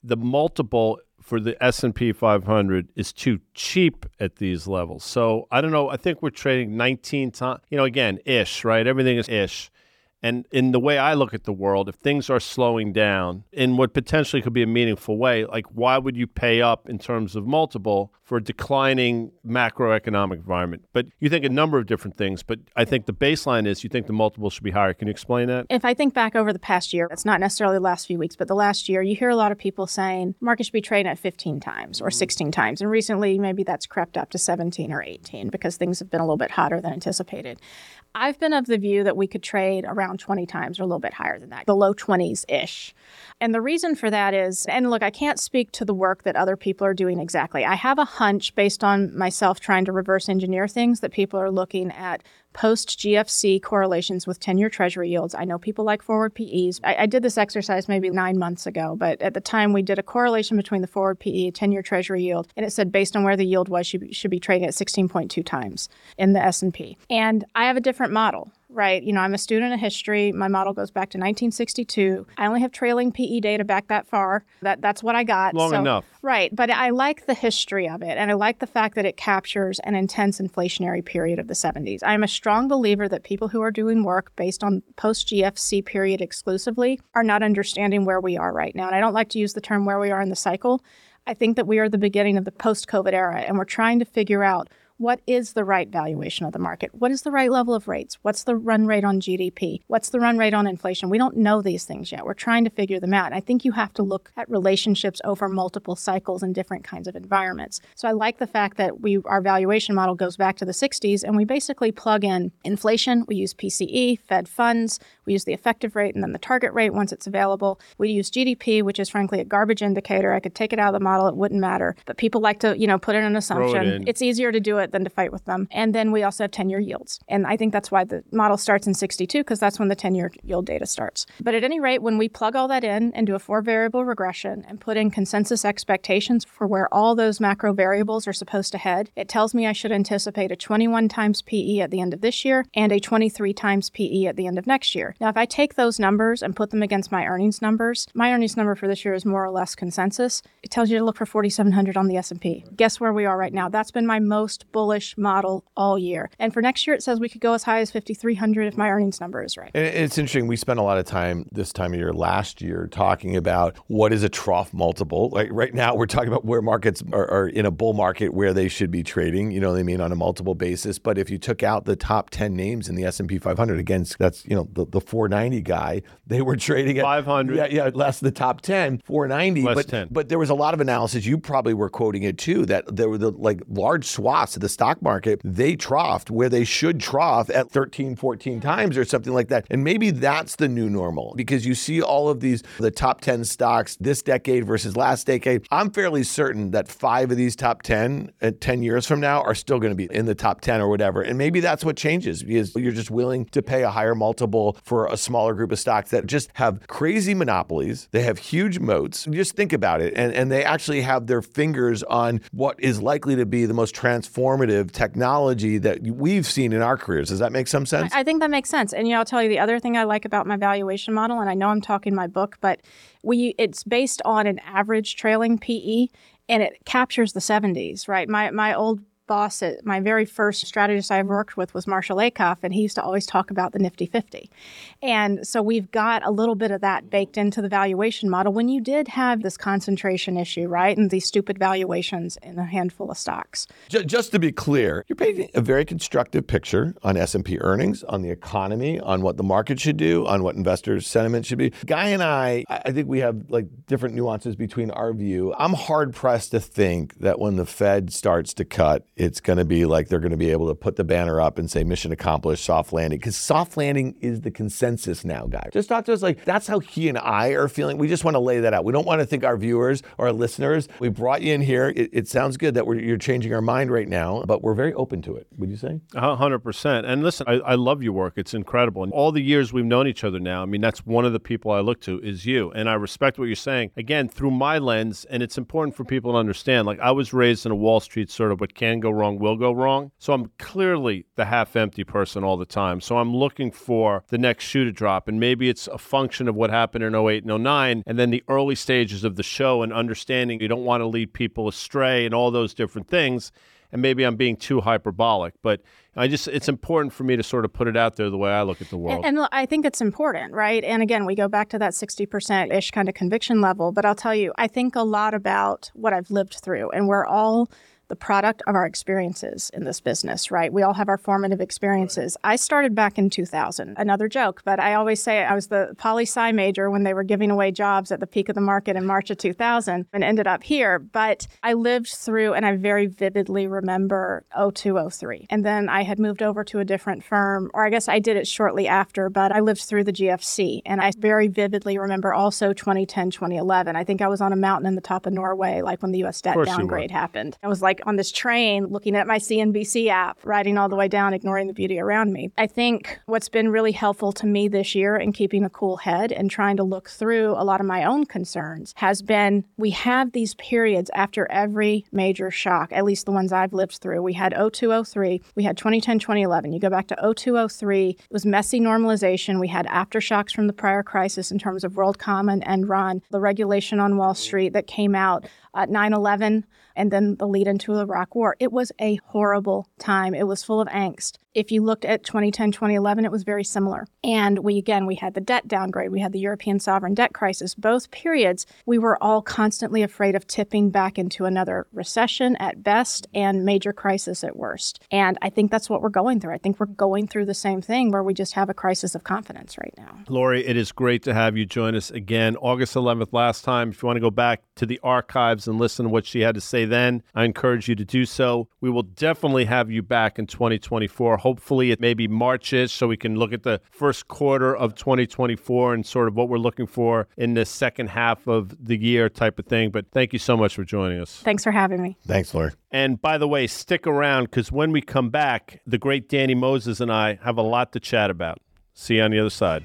the multiple for the S&P 500 is too cheap at these levels. So I don't know. I think we're trading 19 times. You know, again, ish, right? Everything is ish. And in the way I look at the world, if things are slowing down in what potentially could be a meaningful way, like why would you pay up in terms of multiple for a declining macroeconomic environment? But you think a number of different things, but I think the baseline is you think the multiple should be higher. Can you explain that? If I think back over the past year, it's not necessarily the last few weeks, but the last year, you hear a lot of people saying market should be trading at 15 times or mm-hmm. 16 times. And recently, maybe that's crept up to 17 or 18 because things have been a little bit hotter than anticipated. I've been of the view that we could trade around 20 times or a little bit higher than that, the low 20s ish. And the reason for that is, and look, I can't speak to the work that other people are doing exactly. I have a hunch based on myself trying to reverse engineer things that people are looking at post GFC correlations with 10 year treasury yields. I know people like forward PEs. I, I, did this exercise maybe nine months ago, but at the time we did a correlation between the forward PE, 10 year treasury yield, and it said based on where the yield was, you should be trading at 16.2 times in the S&P. And I have a different model right? You know, I'm a student of history. My model goes back to 1962. I only have trailing PE data back that far. That that's what I got. Long so, enough. Right, but I like the history of it and I like the fact that it captures an intense inflationary period of the 70s. I'm a strong believer that people who are doing work based on post GFC period exclusively are not understanding where we are right now. And I don't like to use the term where we are in the cycle. I think that we are the beginning of the post COVID era and we're trying to figure out what is the right valuation of the market? What is the right level of rates? What's the run rate on GDP? What's the run rate on inflation? We don't know these things yet. We're trying to figure them out. And I think you have to look at relationships over multiple cycles and different kinds of environments. So I like the fact that we our valuation model goes back to the 60s and we basically plug in inflation, we use PCE, Fed funds, we use the effective rate and then the target rate once it's available. We use GDP, which is frankly a garbage indicator. I could take it out of the model, it wouldn't matter. But people like to, you know, put in an assumption. It it's easier to do it it than to fight with them. And then we also have 10 year yields. And I think that's why the model starts in 62 because that's when the 10 year yield data starts. But at any rate, when we plug all that in and do a four variable regression and put in consensus expectations for where all those macro variables are supposed to head, it tells me I should anticipate a 21 times PE at the end of this year and a 23 times PE at the end of next year. Now, if I take those numbers and put them against my earnings numbers, my earnings number for this year is more or less consensus. It tells you to look for 4,700 on the S&P. Guess where we are right now? That's been my most bullish model all year. And for next year, it says we could go as high as 5,300 if my earnings number is right. And it's interesting. We spent a lot of time this time of year last year talking about what is a trough multiple. Like right now, we're talking about where markets are, are in a bull market where they should be trading. You know what I mean on a multiple basis. But if you took out the top 10 names in the S&P 500, again, that's you know the, the 490 guy, they were trading at 500. Yeah, yeah, less the top 10, 490. Less but 10. but there was a lot of analysis. You probably were quoting it too that there were the like large swaths of the stock market, they troughed where they should trough at 13, 14 times or something like that. And maybe that's the new normal because you see all of these, the top 10 stocks this decade versus last decade. I'm fairly certain that five of these top 10 at uh, 10 years from now are still going to be in the top 10 or whatever. And maybe that's what changes because you're just willing to pay a higher multiple for a smaller group of stocks that just have crazy monopolies. They have huge moats. Just think about it. And, and they actually have their fingers on what is likely to be the most transformative technology that we've seen in our careers. Does that make some sense? I think that makes sense. And you know, I'll tell you the other thing I like about my valuation model, and I know I'm talking my book, but we it's based on an average trailing PE and it captures the 70s, right? My my old boss at my very first strategist I worked with was Marshall Acuff, and he used to always talk about the Nifty 50. And so we've got a little bit of that baked into the valuation model when you did have this concentration issue, right? And these stupid valuations in a handful of stocks. Just to be clear, you're painting a very constructive picture on S&P earnings, on the economy, on what the market should do, on what investors' sentiment should be. Guy and I, I think we have like different nuances between our view. I'm hard pressed to think that when the Fed starts to cut, it's going to be like they're going to be able to put the banner up and say mission accomplished, soft landing. Because soft landing is the consensus now, guys. Just talk to us like that's how he and I are feeling. We just want to lay that out. We don't want to think our viewers or our listeners. We brought you in here. It, it sounds good that you're changing our mind right now, but we're very open to it. Would you say? hundred percent. And listen, I, I love your work. It's incredible. And all the years we've known each other now, I mean, that's one of the people I look to is you. And I respect what you're saying. Again, through my lens, and it's important for people to understand. Like I was raised in a Wall Street sort of what can go wrong will go wrong. So I'm clearly the half empty person all the time. So I'm looking for the next shoe to drop. And maybe it's a function of what happened in 08 and 09, and then the early stages of the show and understanding you don't want to lead people astray and all those different things. And maybe I'm being too hyperbolic, but I just it's important for me to sort of put it out there the way I look at the world. And, and I think it's important, right? And again, we go back to that 60% ish kind of conviction level, but I'll tell you, I think a lot about what I've lived through and we're all the product of our experiences in this business, right? We all have our formative experiences. I started back in 2000. Another joke, but I always say I was the poli sci major when they were giving away jobs at the peak of the market in March of 2000 and ended up here. But I lived through and I very vividly remember 0203. And then I had moved over to a different firm, or I guess I did it shortly after, but I lived through the GFC. And I very vividly remember also 2010, 2011. I think I was on a mountain in the top of Norway, like when the US debt downgrade happened. I was like, like on this train looking at my CNBC app, riding all the way down, ignoring the beauty around me. I think what's been really helpful to me this year in keeping a cool head and trying to look through a lot of my own concerns has been we have these periods after every major shock, at least the ones I've lived through. We had 0203, we had 2010, 2011. You go back to 0203, it was messy normalization. We had aftershocks from the prior crisis in terms of WorldCom and Enron, the regulation on Wall Street that came out at 9 11 and then the lead into the Iraq War. It was a horrible time. It was full of angst. If you looked at 2010, 2011, it was very similar. And we, again, we had the debt downgrade, we had the European sovereign debt crisis. Both periods, we were all constantly afraid of tipping back into another recession at best and major crisis at worst. And I think that's what we're going through. I think we're going through the same thing where we just have a crisis of confidence right now. Lori, it is great to have you join us again. August 11th, last time. If you want to go back to the archives and listen to what she had to say then, I encourage you to do so. We will definitely have you back in 2024 hopefully it maybe Marchish so we can look at the first quarter of 2024 and sort of what we're looking for in the second half of the year type of thing. But thank you so much for joining us. Thanks for having me. Thanks, Lori. And by the way, stick around because when we come back, the great Danny Moses and I have a lot to chat about. See you on the other side.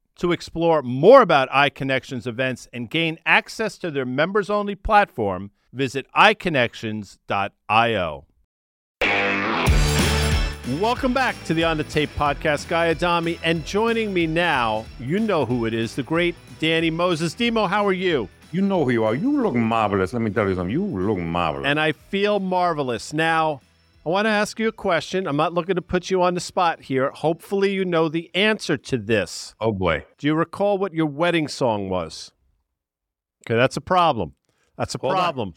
To explore more about iConnections events and gain access to their members only platform, visit iConnections.io. Welcome back to the On the Tape podcast. Guy Adami, and joining me now, you know who it is, the great Danny Moses. Demo, how are you? You know who you are. You look marvelous. Let me tell you something. You look marvelous. And I feel marvelous. Now, I want to ask you a question. I'm not looking to put you on the spot here. Hopefully, you know the answer to this. Oh, boy. Do you recall what your wedding song was? Okay, that's a problem. That's a Hold on. problem.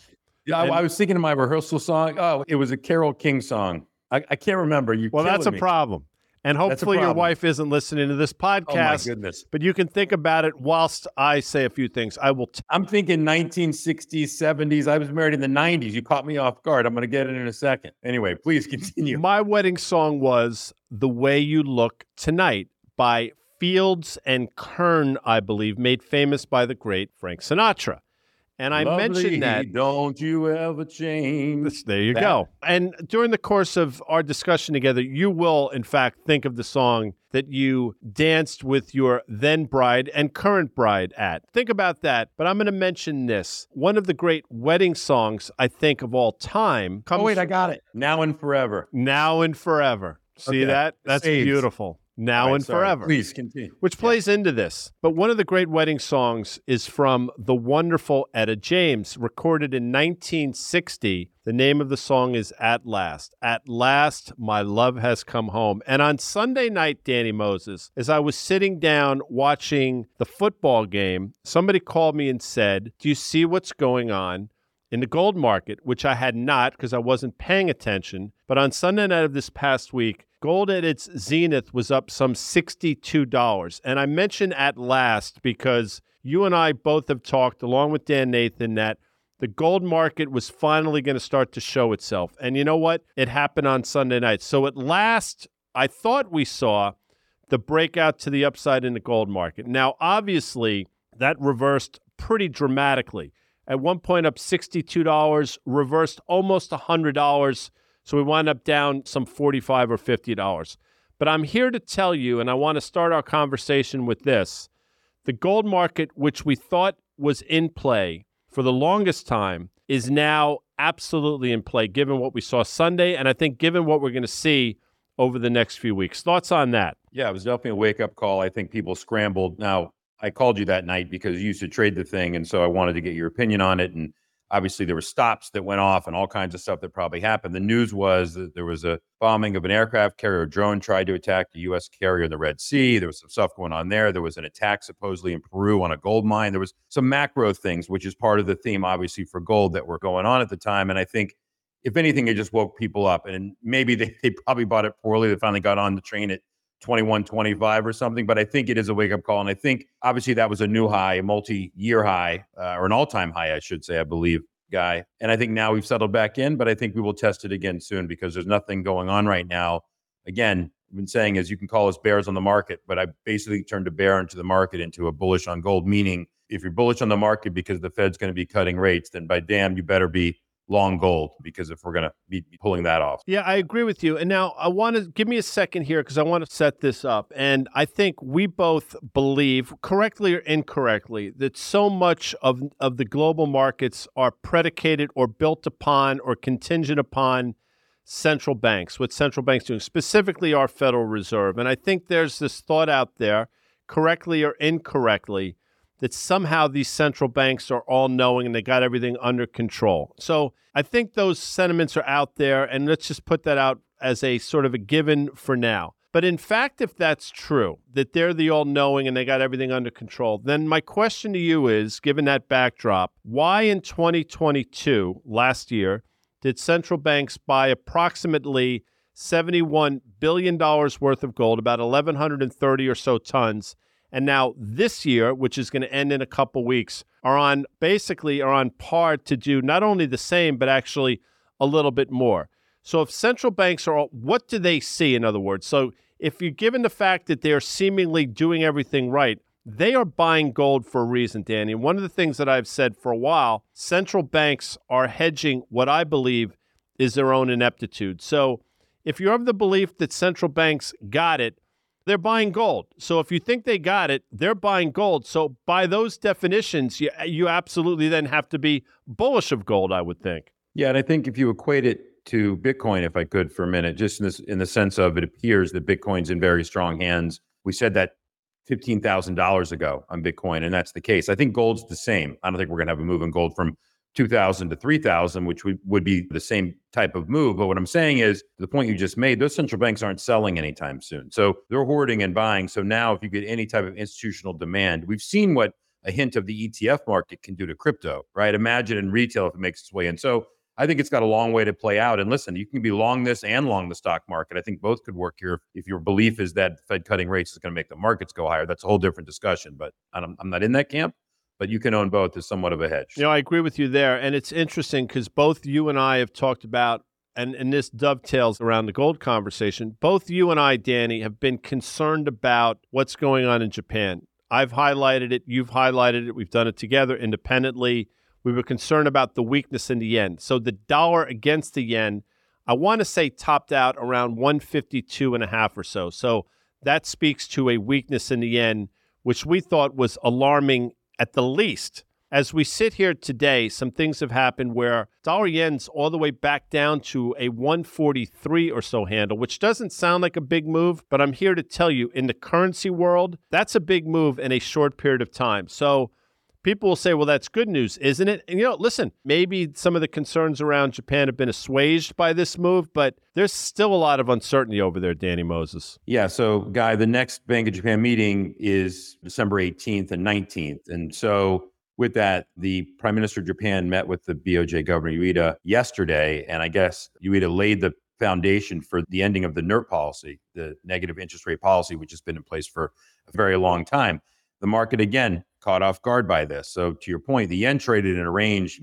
Yeah, I, And- I was thinking of my rehearsal song. Oh, it was a Carole King song. I, I can't remember. You Well, that's a me. problem. And hopefully, your wife isn't listening to this podcast. Oh my goodness. but you can think about it whilst I say a few things. I will. T- I'm thinking 1960s, 70s. I was married in the 90s. You caught me off guard. I'm going to get it in a second. Anyway, please continue. My wedding song was "The Way You Look Tonight" by Fields and Kern, I believe, made famous by the great Frank Sinatra. And I Lovely, mentioned that Don't you ever change. There you That- go. And during the course of our discussion together, you will, in fact, think of the song that you danced with your then bride and current bride at. Think about that. But I'm going to mention this. One of the great wedding songs, I think, of all time oh, comes Oh, wait, I got it. Now and forever. Now and Forever. See Okay. that? That's Saves. beautiful. Now right, and sorry. Forever Please continue. which plays into this. But one of the great wedding songs is from the wonderful Etta James, recorded in 1960. The name of the song is At Last. At Last, My Love Has Come Home. And on Sunday night, Danny Moses, as I was sitting down watching the football game, somebody called me and said, Do you see what's going on? in the gold market, which I had not because I wasn't paying attention. But on Sunday night of this past week, gold at its zenith was up some $62. And I mention at last because you and I both have talked, along with Dan Nathan, that the gold market was finally going to start to show itself. And you know what? It happened on Sunday night. So at last, I thought we saw the breakout to the upside in the gold market. Now, obviously, that reversed pretty dramatically. At one point, up $62, reversed almost $100. So we wound up down some 45 or $50. But I'm here to tell you, and I want to start our conversation with this the gold market, which we thought was in play for the longest time, is now absolutely in play, given what we saw Sunday, and I think given what we're going to see over the next few weeks. Thoughts on that? Yeah, it was definitely a wake up call. I think people scrambled. Now, I called you that night because you used to trade the thing, and so I wanted to get your opinion on it. And obviously, there were stops that went off and all kinds of stuff that probably happened. The news was that there was a bombing of an aircraft carrier A drone tried to attack the U.S. carrier in the Red Sea. There was some stuff going on there. There was an attack supposedly in Peru on a gold mine. There was some macro things, which is part of the theme, obviously, for gold that were going on at the time. And I think if anything, it just woke people up. And maybe they, they probably bought it poorly. They finally got on the train at 21, 25 or something. But I think it is a wake up call. And I think obviously that was a new high, a multi year high, uh, or an all time high, I should say, I believe, guy. And I think now we've settled back in, but I think we will test it again soon because there's nothing going on right now. Again, I've been saying is you can call us bears on the market, but I basically turned a bear into the market into a bullish on gold, meaning if you're bullish on the market because the Fed's going to be cutting rates, then by damn, you better be long gold because if we're going to be pulling that off. Yeah, I agree with you. And now I want to give me a second here because I want to set this up. And I think we both believe, correctly or incorrectly, that so much of, of the global markets are predicated or built upon or contingent upon central banks, what central banks doing, specifically our Federal Reserve. And I think there's this thought out there, correctly or incorrectly, that somehow these central banks are all knowing and they got everything under control. So I think those sentiments are out there, and let's just put that out as a sort of a given for now. But in fact, if that's true, that they're the all knowing and they got everything under control, then my question to you is given that backdrop, why in 2022, last year, did central banks buy approximately $71 billion worth of gold, about 1,130 or so tons? And now this year, which is going to end in a couple weeks, are on basically are on par to do not only the same but actually a little bit more. So if central banks are what do they see in other words? So if you're given the fact that they're seemingly doing everything right, they are buying gold for a reason, Danny. And one of the things that I've said for a while, central banks are hedging what I believe is their own ineptitude. So if you're of the belief that central banks got it, they're buying gold. So if you think they got it, they're buying gold. So by those definitions, you, you absolutely then have to be bullish of gold, I would think. Yeah, and I think if you equate it to Bitcoin, if I could for a minute, just in this in the sense of it appears that Bitcoin's in very strong hands. We said that fifteen thousand dollars ago on Bitcoin, and that's the case. I think gold's the same. I don't think we're gonna have a move in gold from 2000 to 3000 which would, would be the same type of move but what i'm saying is the point you just made those central banks aren't selling anytime soon so they're hoarding and buying so now if you get any type of institutional demand we've seen what a hint of the etf market can do to crypto right imagine in retail if it makes its way in so I think it's got a long way to play out. And listen, you can be long this and long the stock market. I think both could work here. If your belief is that Fed cutting rates is going to make the markets go higher, that's a whole different discussion. But I'm, I'm not in that camp but you can own both as somewhat of a hedge. You know, I agree with you there. And it's interesting because both you and I have talked about, and, and this dovetails around the gold conversation. Both you and I, Danny, have been concerned about what's going on in Japan. I've highlighted it, you've highlighted it, we've done it together independently. We were concerned about the weakness in the yen. So the dollar against the yen, I want to say topped out around 152 and a half or so. So that speaks to a weakness in the yen, which we thought was alarming at the least. As we sit here today, some things have happened where dollar yen's all the way back down to a 143 or so handle, which doesn't sound like a big move, but I'm here to tell you in the currency world, that's a big move in a short period of time. So people will say, well, that's good news, isn't it? And you know, listen, maybe some of the concerns around Japan have been assuaged by this move, but there's still a lot of uncertainty over there, Danny Moses. Yeah. So, Guy, the next Bank of Japan meeting is December 18th and 19th. And so, with that, the Prime Minister of Japan met with the BOJ Governor Ueda yesterday. And I guess Ueda laid the foundation for the ending of the NIRP policy, the negative interest rate policy, which has been in place for a very long time. The market, again, caught off guard by this. So to your point, the yen traded in a range.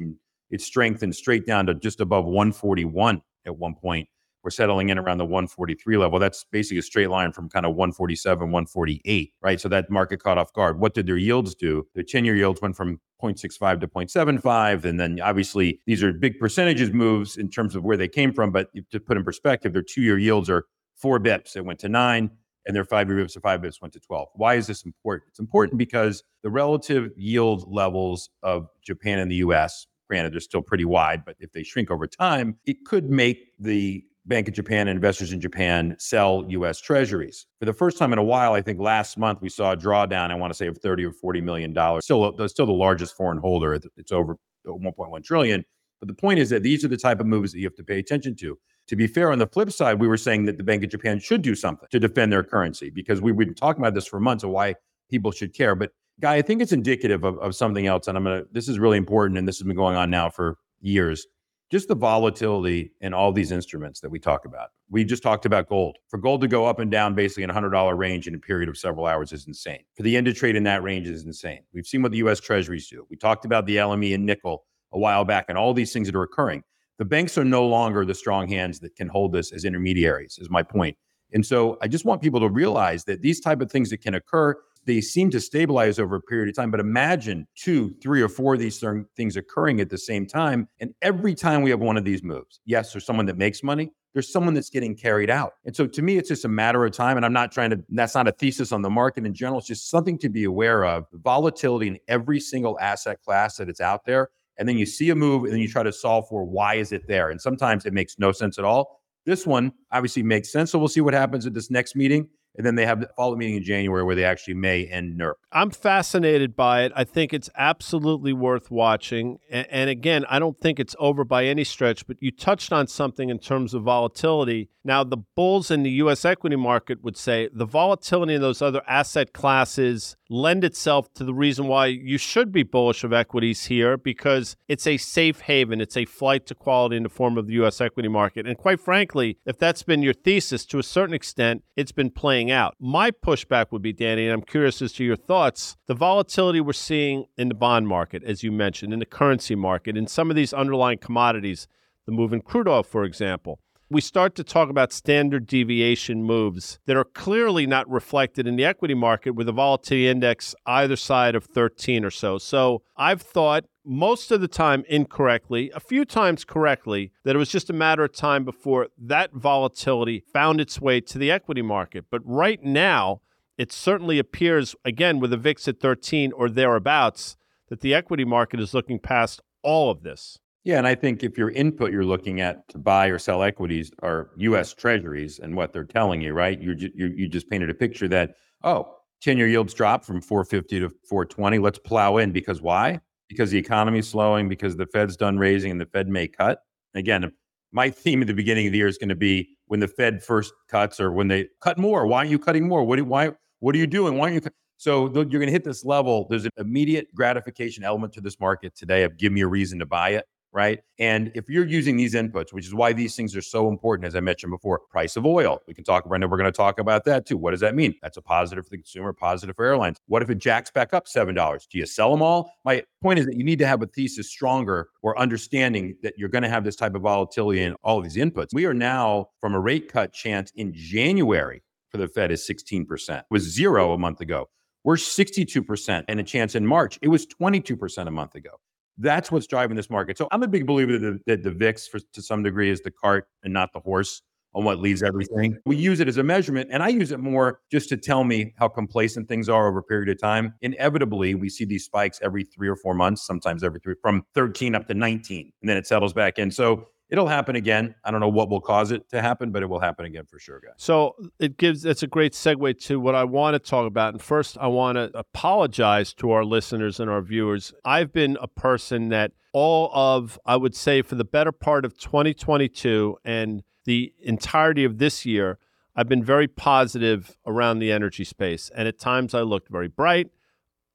It strengthened straight down to just above 141 at one point we're settling in around the 143 level. That's basically a straight line from kind of 147, 148, right? So that market caught off guard. What did their yields do? Their 10 year yields went from 0.65 to 0.75. And then obviously these are big percentages moves in terms of where they came from. But to put in perspective, their two year yields are four bips. It went to nine and their five year bips or five bips went to 12. Why is this important? It's important because the relative yield levels of Japan and the US, granted, they're still pretty wide, but if they shrink over time, it could make the Bank of Japan and investors in Japan sell US treasuries. For the first time in a while, I think last month we saw a drawdown, I want to say of 30 or 40 million dollars. Still uh, still the largest foreign holder. It's over 1.1 trillion. But the point is that these are the type of moves that you have to pay attention to. To be fair, on the flip side, we were saying that the Bank of Japan should do something to defend their currency because we've been talking about this for months of why people should care. But Guy, I think it's indicative of, of something else. And I'm gonna this is really important, and this has been going on now for years just the volatility in all these instruments that we talk about. We just talked about gold. For gold to go up and down basically in a $100 range in a period of several hours is insane. For the yen to trade in that range is insane. We've seen what the US Treasuries do. We talked about the LME and nickel a while back and all these things that are occurring. The banks are no longer the strong hands that can hold this as intermediaries, is my point. And so I just want people to realize that these type of things that can occur they seem to stabilize over a period of time. But imagine two, three, or four of these things occurring at the same time. And every time we have one of these moves, yes, there's someone that makes money, there's someone that's getting carried out. And so to me, it's just a matter of time. And I'm not trying to, that's not a thesis on the market in general. It's just something to be aware of volatility in every single asset class that it's out there. And then you see a move and then you try to solve for why is it there? And sometimes it makes no sense at all. This one obviously makes sense. So we'll see what happens at this next meeting. And then they have the follow meeting in January where they actually may end NIRP. I'm fascinated by it. I think it's absolutely worth watching. And, and, again, I don't think it's over by any stretch, but you touched on something in terms of volatility. Now, the bulls in the U.S. equity market would say the volatility in those other asset classes lend itself to the reason why you should be bullish of equities here because it's a safe haven. It's a flight to quality in the form of the U.S. equity market. And quite frankly, if that's been your thesis to a certain extent, it's been playing out. My pushback would be, Danny, and I'm curious as to your thoughts the volatility we're seeing in the bond market, as you mentioned, in the currency market, in some of these underlying commodities, the move in crude oil, for example we start to talk about standard deviation moves that are clearly not reflected in the equity market with a volatility index either side of 13 or so. So I've thought most of the time incorrectly, a few times correctly, that it was just a matter of time before that volatility found its way to the equity market. But right now, it certainly appears, again, with a VIX at 13 or thereabouts, that the equity market is looking past all of this. Yeah, and I think if your input you're looking at to buy or sell equities are U.S. Treasuries and what they're telling you, right? You you you just painted a picture that oh, ten-year yields drop from 450 to 420. Let's plow in because why? Because the economy is slowing, because the Fed's done raising and the Fed may cut. Again, my theme at the beginning of the year is going to be when the Fed first cuts or when they cut more. Why aren't you cutting more? What do, why what are you doing? Why aren't you? So you're going to hit this level. There's an immediate gratification element to this market today of give me a reason to buy it right? And if you're using these inputs, which is why these things are so important, as I mentioned before, price of oil. We can talk, Brenda, we're going to talk about that too. What does that mean? That's a positive for the consumer, positive for airlines. What if it jacks back up $7? Do you sell them all? My point is that you need to have a thesis stronger or understanding that you're going to have this type of volatility in all of these inputs. We are now from a rate cut chance in January for the Fed is 16%. It was zero a month ago. We're 62% and a chance in March. It was 22% a month ago. That's what's driving this market. So I'm a big believer that the, that the VIX, for, to some degree, is the cart and not the horse on what leads everything. We use it as a measurement, and I use it more just to tell me how complacent things are over a period of time. Inevitably, we see these spikes every three or four months, sometimes every three, from 13 up to 19, and then it settles back in. So it'll happen again. I don't know what will cause it to happen, but it will happen again for sure, guys. So it gives it's a great segue to what I want to talk about. And first, I want to apologize to our listeners and our viewers. I've been a person that all of I would say for the better part of 2022 and the entirety of this year, I've been very positive around the energy space. And at times I looked very bright.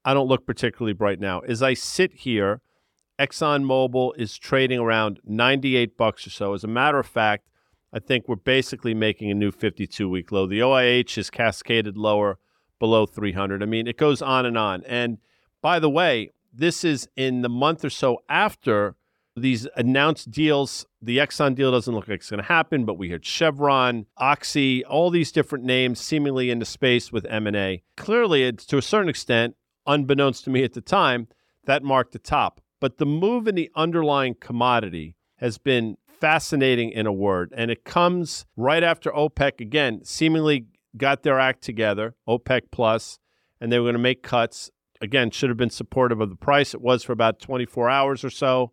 I don't look particularly bright now. As I sit here, ExxonMobil is trading around 98 bucks or so. As a matter of fact, I think we're basically making a new 52 week low. The OIH is cascaded lower below 300. I mean, it goes on and on. And by the way, this is in the month or so after these announced deals. The Exxon deal doesn't look like it's going to happen, but we heard Chevron, Oxy, all these different names seemingly into space with M&A. Clearly, it's to a certain extent, unbeknownst to me at the time, that marked the top. But the move in the underlying commodity has been fascinating in a word, and it comes right after OPEC again seemingly got their act together, OPEC plus, and they were going to make cuts. Again, should have been supportive of the price. It was for about 24 hours or so,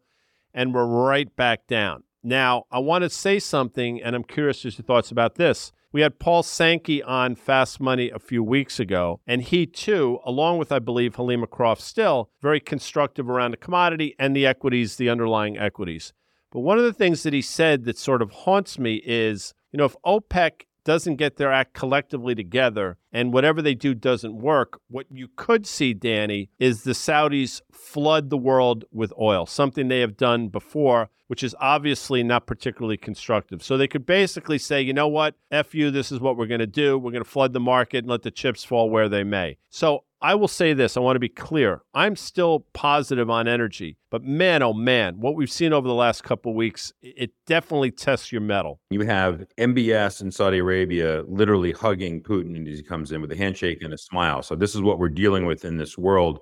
and we're right back down. Now, I want to say something, and I'm curious as your thoughts about this. We had Paul Sankey on Fast Money a few weeks ago, and he too, along with, I believe, Helima Croft still, very constructive around the commodity and the equities, the underlying equities. But one of the things that he said that sort of haunts me is, you know, if OPEC doesn't get their act collectively together and whatever they do doesn't work, what you could see, Danny, is the Saudis flood the world with oil, something they have done before, which is obviously not particularly constructive. So they could basically say, you know what, F you, this is what we're going to do. We're going to flood the market and let the chips fall where they may. So I will say this I want to be clear. I'm still positive on energy, but man, oh man, what we've seen over the last couple weeks, it definitely tests your mettle. You have MBS in Saudi Arabia literally hugging Putin as he comes in with a handshake and a smile. So, this is what we're dealing with in this world.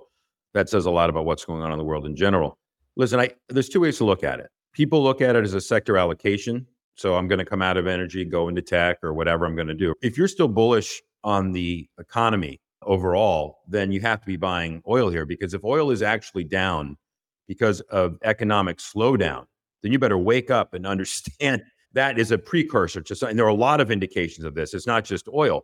That says a lot about what's going on in the world in general. Listen, I, there's two ways to look at it. People look at it as a sector allocation. So, I'm going to come out of energy, go into tech, or whatever I'm going to do. If you're still bullish on the economy, overall, then you have to be buying oil here because if oil is actually down because of economic slowdown, then you better wake up and understand that is a precursor to something. There are a lot of indications of this. It's not just oil.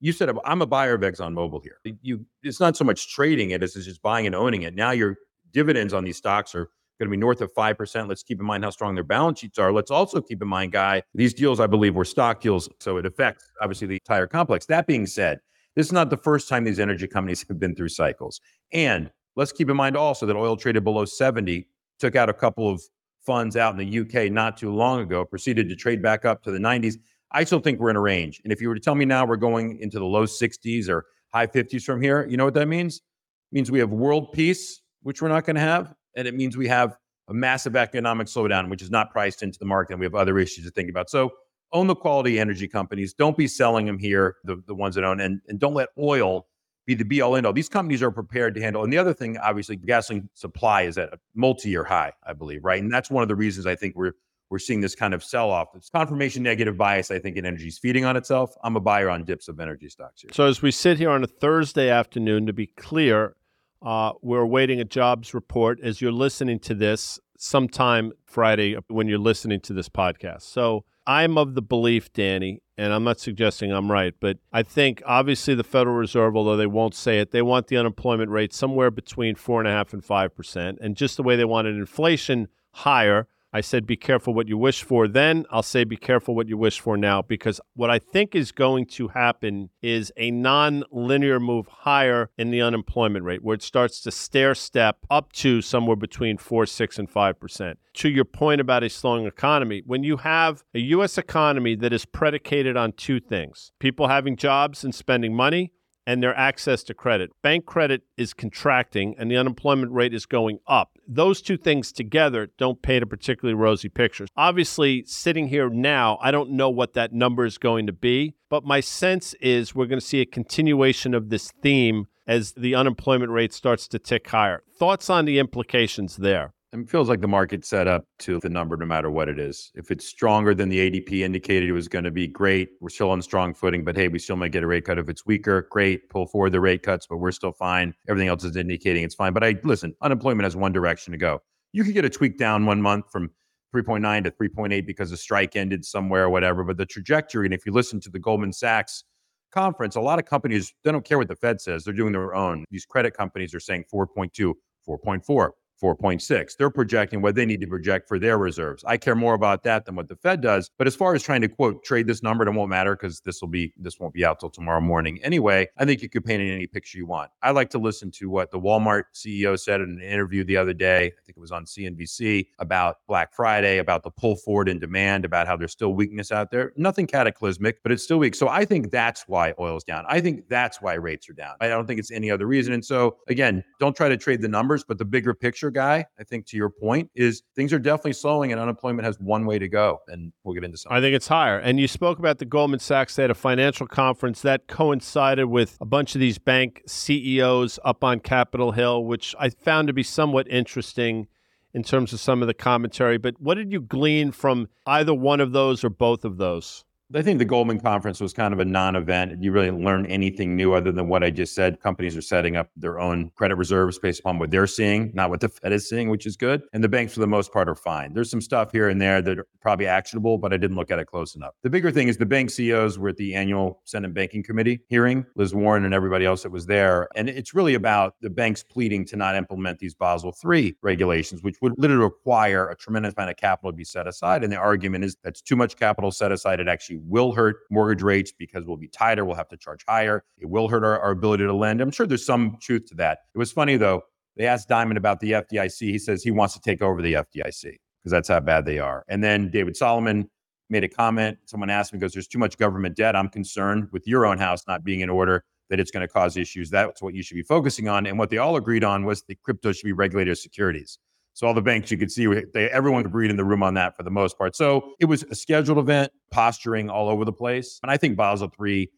You said I'm a buyer of ExxonMobil here. You, it's not so much trading it as it's just buying and owning it. Now your dividends on these stocks are going to be north of 5%. Let's keep in mind how strong their balance sheets are. Let's also keep in mind, Guy, these deals, I believe, were stock deals. So it affects, obviously, the entire complex. That being said, this is not the first time these energy companies have been through cycles. And let's keep in mind also that oil traded below 70, took out a couple of funds out in the UK not too long ago, proceeded to trade back up to the 90s. I still think we're in a range. And if you were to tell me now we're going into the low 60s or high 50s from here, you know what that means? It means we have world peace, which we're not going to have. And it means we have a massive economic slowdown, which is not priced into the market. And we have other issues to think about. So own the quality energy companies. Don't be selling them here, the, the ones that own, and, and don't let oil be the be all end all. These companies are prepared to handle. And the other thing, obviously, gasoline supply is at a multi year high, I believe, right? And that's one of the reasons I think we're we're seeing this kind of sell off. It's confirmation negative bias, I think, in energy is feeding on itself. I'm a buyer on dips of energy stocks here. So as we sit here on a Thursday afternoon, to be clear, uh, we're awaiting a jobs report as you're listening to this sometime Friday when you're listening to this podcast. So I'm of the belief, Danny, and I'm not suggesting I'm right, but I think obviously the Federal Reserve, although they won't say it, they want the unemployment rate somewhere between four and a half and five percent. And just the way they wanted inflation higher, I said, be careful what you wish for then. I'll say, be careful what you wish for now, because what I think is going to happen is a non linear move higher in the unemployment rate, where it starts to stair step up to somewhere between 4, 6, and 5%. To your point about a slowing economy, when you have a U.S. economy that is predicated on two things people having jobs and spending money, and their access to credit. Bank credit is contracting and the unemployment rate is going up. Those two things together don't paint a particularly rosy picture. Obviously, sitting here now, I don't know what that number is going to be, but my sense is we're going to see a continuation of this theme as the unemployment rate starts to tick higher. Thoughts on the implications there? It feels like the market's set up to the number no matter what it is. If it's stronger than the ADP indicated it was going to be, great. We're still on strong footing, but hey, we still might get a rate cut. If it's weaker, great. Pull forward the rate cuts, but we're still fine. Everything else is indicating it's fine. But I listen, unemployment has one direction to go. You could get a tweak down one month from 3.9 to 3.8 because the strike ended somewhere or whatever. But the trajectory, and if you listen to the Goldman Sachs conference, a lot of companies, they don't care what the Fed says. They're doing their own. These credit companies are saying 4.2, 4.4. 4.6. They're projecting what they need to project for their reserves. I care more about that than what the Fed does. But as far as trying to quote trade this number, it won't matter because this will be this won't be out till tomorrow morning anyway. I think you could paint any picture you want. I like to listen to what the Walmart CEO said in an interview the other day. I think it was on CNBC about Black Friday, about the pull forward in demand, about how there's still weakness out there. Nothing cataclysmic, but it's still weak. So I think that's why oil's down. I think that's why rates are down. I don't think it's any other reason. And so again, don't try to trade the numbers, but the bigger picture picture, guy, I think to your point, is things are definitely slowing and unemployment has one way to go. And we'll get into some. I think it's higher. And you spoke about the Goldman Sachs, they had a financial conference that coincided with a bunch of these bank CEOs up on Capitol Hill, which I found to be somewhat interesting in terms of some of the commentary. But what did you glean from either one of those or both of those? I think the Goldman conference was kind of a non-event. You really learn anything new other than what I just said. Companies are setting up their own credit reserves based upon what they're seeing, not what the Fed is seeing, which is good. And the banks, for the most part, are fine. There's some stuff here and there that are probably actionable, but I didn't look at it close enough. The bigger thing is the bank CEOs were at the annual Senate Banking Committee hearing, Liz Warren and everybody else that was there. And it's really about the banks pleading to not implement these Basel III regulations, which would literally require a tremendous amount of capital to be set aside. And the argument is that's too much capital set aside. It actually will hurt mortgage rates because we'll be tighter, we'll have to charge higher. It will hurt our, our ability to lend. I'm sure there's some truth to that. It was funny though. They asked Dimon about the FDIC. He says he wants to take over the FDIC because that's how bad they are. And then David Solomon made a comment. Someone asked me, goes, There's too much government debt. I'm concerned with your own house not being in order, that it's going to cause issues. That's what you should be focusing on. And what they all agreed on was that crypto should be regulated as securities. So all the banks you could see, they, everyone agreed in the room on that for the most part. So it was a scheduled event, posturing all over the place. And I think Basel III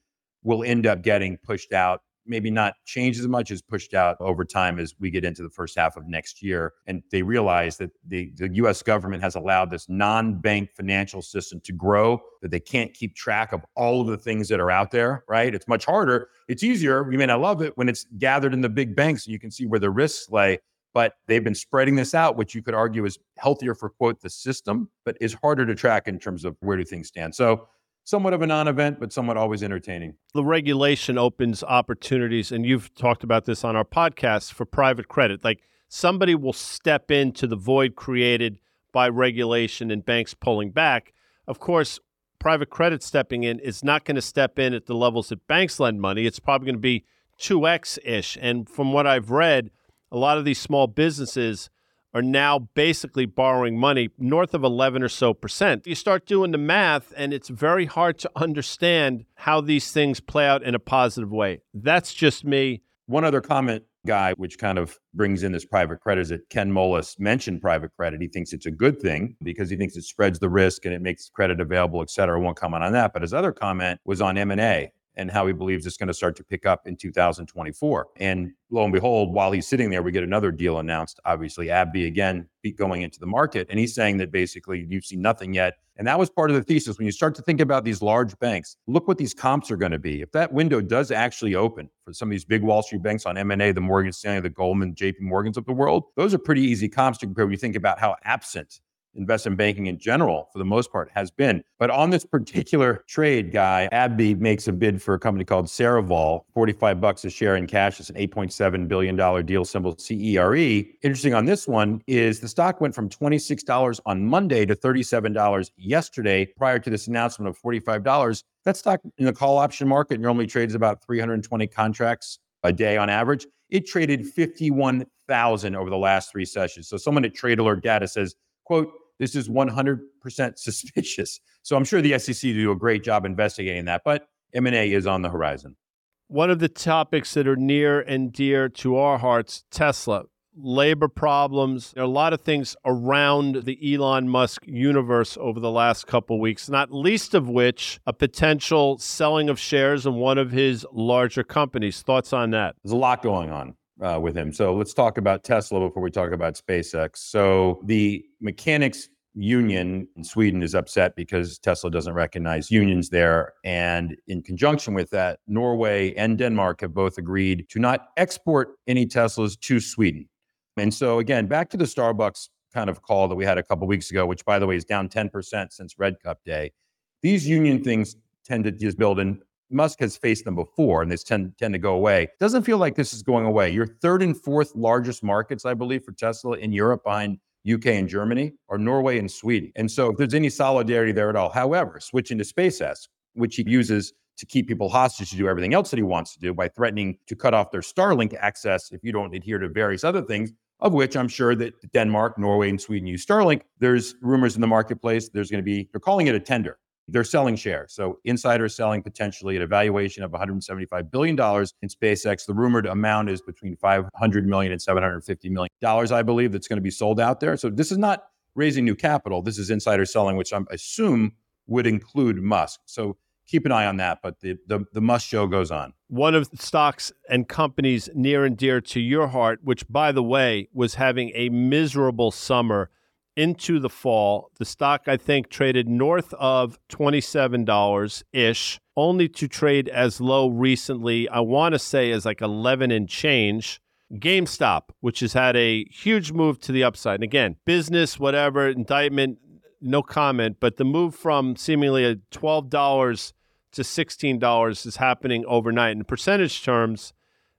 will end up getting pushed out, maybe not changed as much as pushed out over time as we get into the first half of next year. And they realize that the, the US government has allowed this non-bank financial system to grow, that they can't keep track of all of the things that are out there, right? It's much harder. It's easier. We may not love it when it's gathered in the big banks. So you can see where the risks lay but they've been spreading this out, which you could argue is healthier for quote the system, but is harder to track in terms of where do things stand. So somewhat of a non-event, but somewhat always entertaining. The regulation opens opportunities, and you've talked about this on our podcast for private credit. Like somebody will step into the void created by regulation and banks pulling back. Of course, private credit stepping in is not going to step in at the levels that banks lend money. It's probably going to be 2x ish. And from what I've read, a lot of these small businesses are now basically borrowing money north of 11 or so percent. You start doing the math, and it's very hard to understand how these things play out in a positive way. That's just me. One other comment, Guy, which kind of brings in this private credit is that Ken Moelis mentioned private credit. He thinks it's a good thing because he thinks it spreads the risk and it makes credit available, et cetera. I won't comment on that. But his other comment was on M&A and how he believes it's going to start to pick up in 2024. And lo and behold, while he's sitting there, we get another deal announced. Obviously, AbbVie again going into the market. And he's saying that basically you've seen nothing yet. And that was part of the thesis. When you start to think about these large banks, look what these comps are going to be. If that window does actually open for some of these big Wall Street banks on M&A, the Morgan Stanley, the Goldman, JP Morgans of the world, those are pretty easy comps to compare when you think about how absent investment banking in general, for the most part, has been. But on this particular trade, guy, AbbVie makes a bid for a company called Cerevel, 45 bucks a share in cash. It's an 8.7 billion dollar deal symbol CERE. Interesting on this one is the stock went from $26 on Monday to $37 yesterday prior to this announcement of $45. That stock in the call option market normally trades about 320 contracts a day on average. It traded 51,000 over the last three sessions. So someone at Trade Alert Data says, quote, this is 100% suspicious. So I'm sure the SEC do a great job investigating that, but M&A is on the horizon. One of the topics that are near and dear to our hearts, Tesla, labor problems. There are a lot of things around the Elon Musk universe over the last couple weeks, not least of which a potential selling of shares in one of his larger companies. Thoughts on that? There's a lot going on uh, with him. So let's talk about Tesla before we talk about SpaceX. So the mechanics union in Sweden is upset because Tesla doesn't recognize unions there. And in conjunction with that, Norway and Denmark have both agreed to not export any Teslas to Sweden. And so, again, back to the Starbucks kind of call that we had a couple weeks ago, which, by the way, is down 10% since Red Cup Day. These union things tend to just build in Musk has faced them before and they tend, tend to go away. Doesn't feel like this is going away. Your third and fourth largest markets, I believe, for Tesla in Europe behind UK and Germany are Norway and Sweden. And so if there's any solidarity there at all, however, switching to SpaceX, which he uses to keep people hostage to do everything else that he wants to do by threatening to cut off their Starlink access if you don't adhere to various other things, of which I'm sure that Denmark, Norway, and Sweden use Starlink. There's rumors in the marketplace there's going to be, they're calling it a tender they're selling shares. So insiders selling potentially at a valuation of 175 billion dollars in SpaceX. The rumored amount is between 500 million and 750 million dollars, I believe, that's going to be sold out there. So this is not raising new capital. This is insider selling, which I assume would include Musk. So keep an eye on that. But the, the, the Musk show goes on. One of stocks and companies near and dear to your heart, which, by the way, was having a miserable summer into the fall. The stock, I think, traded north of $27 ish, only to trade as low recently, I want to say as like 11 and change. GameStop, which has had a huge move to the upside. And again, business, whatever, indictment, no comment, but the move from seemingly a $12 to $16 is happening overnight. In percentage terms,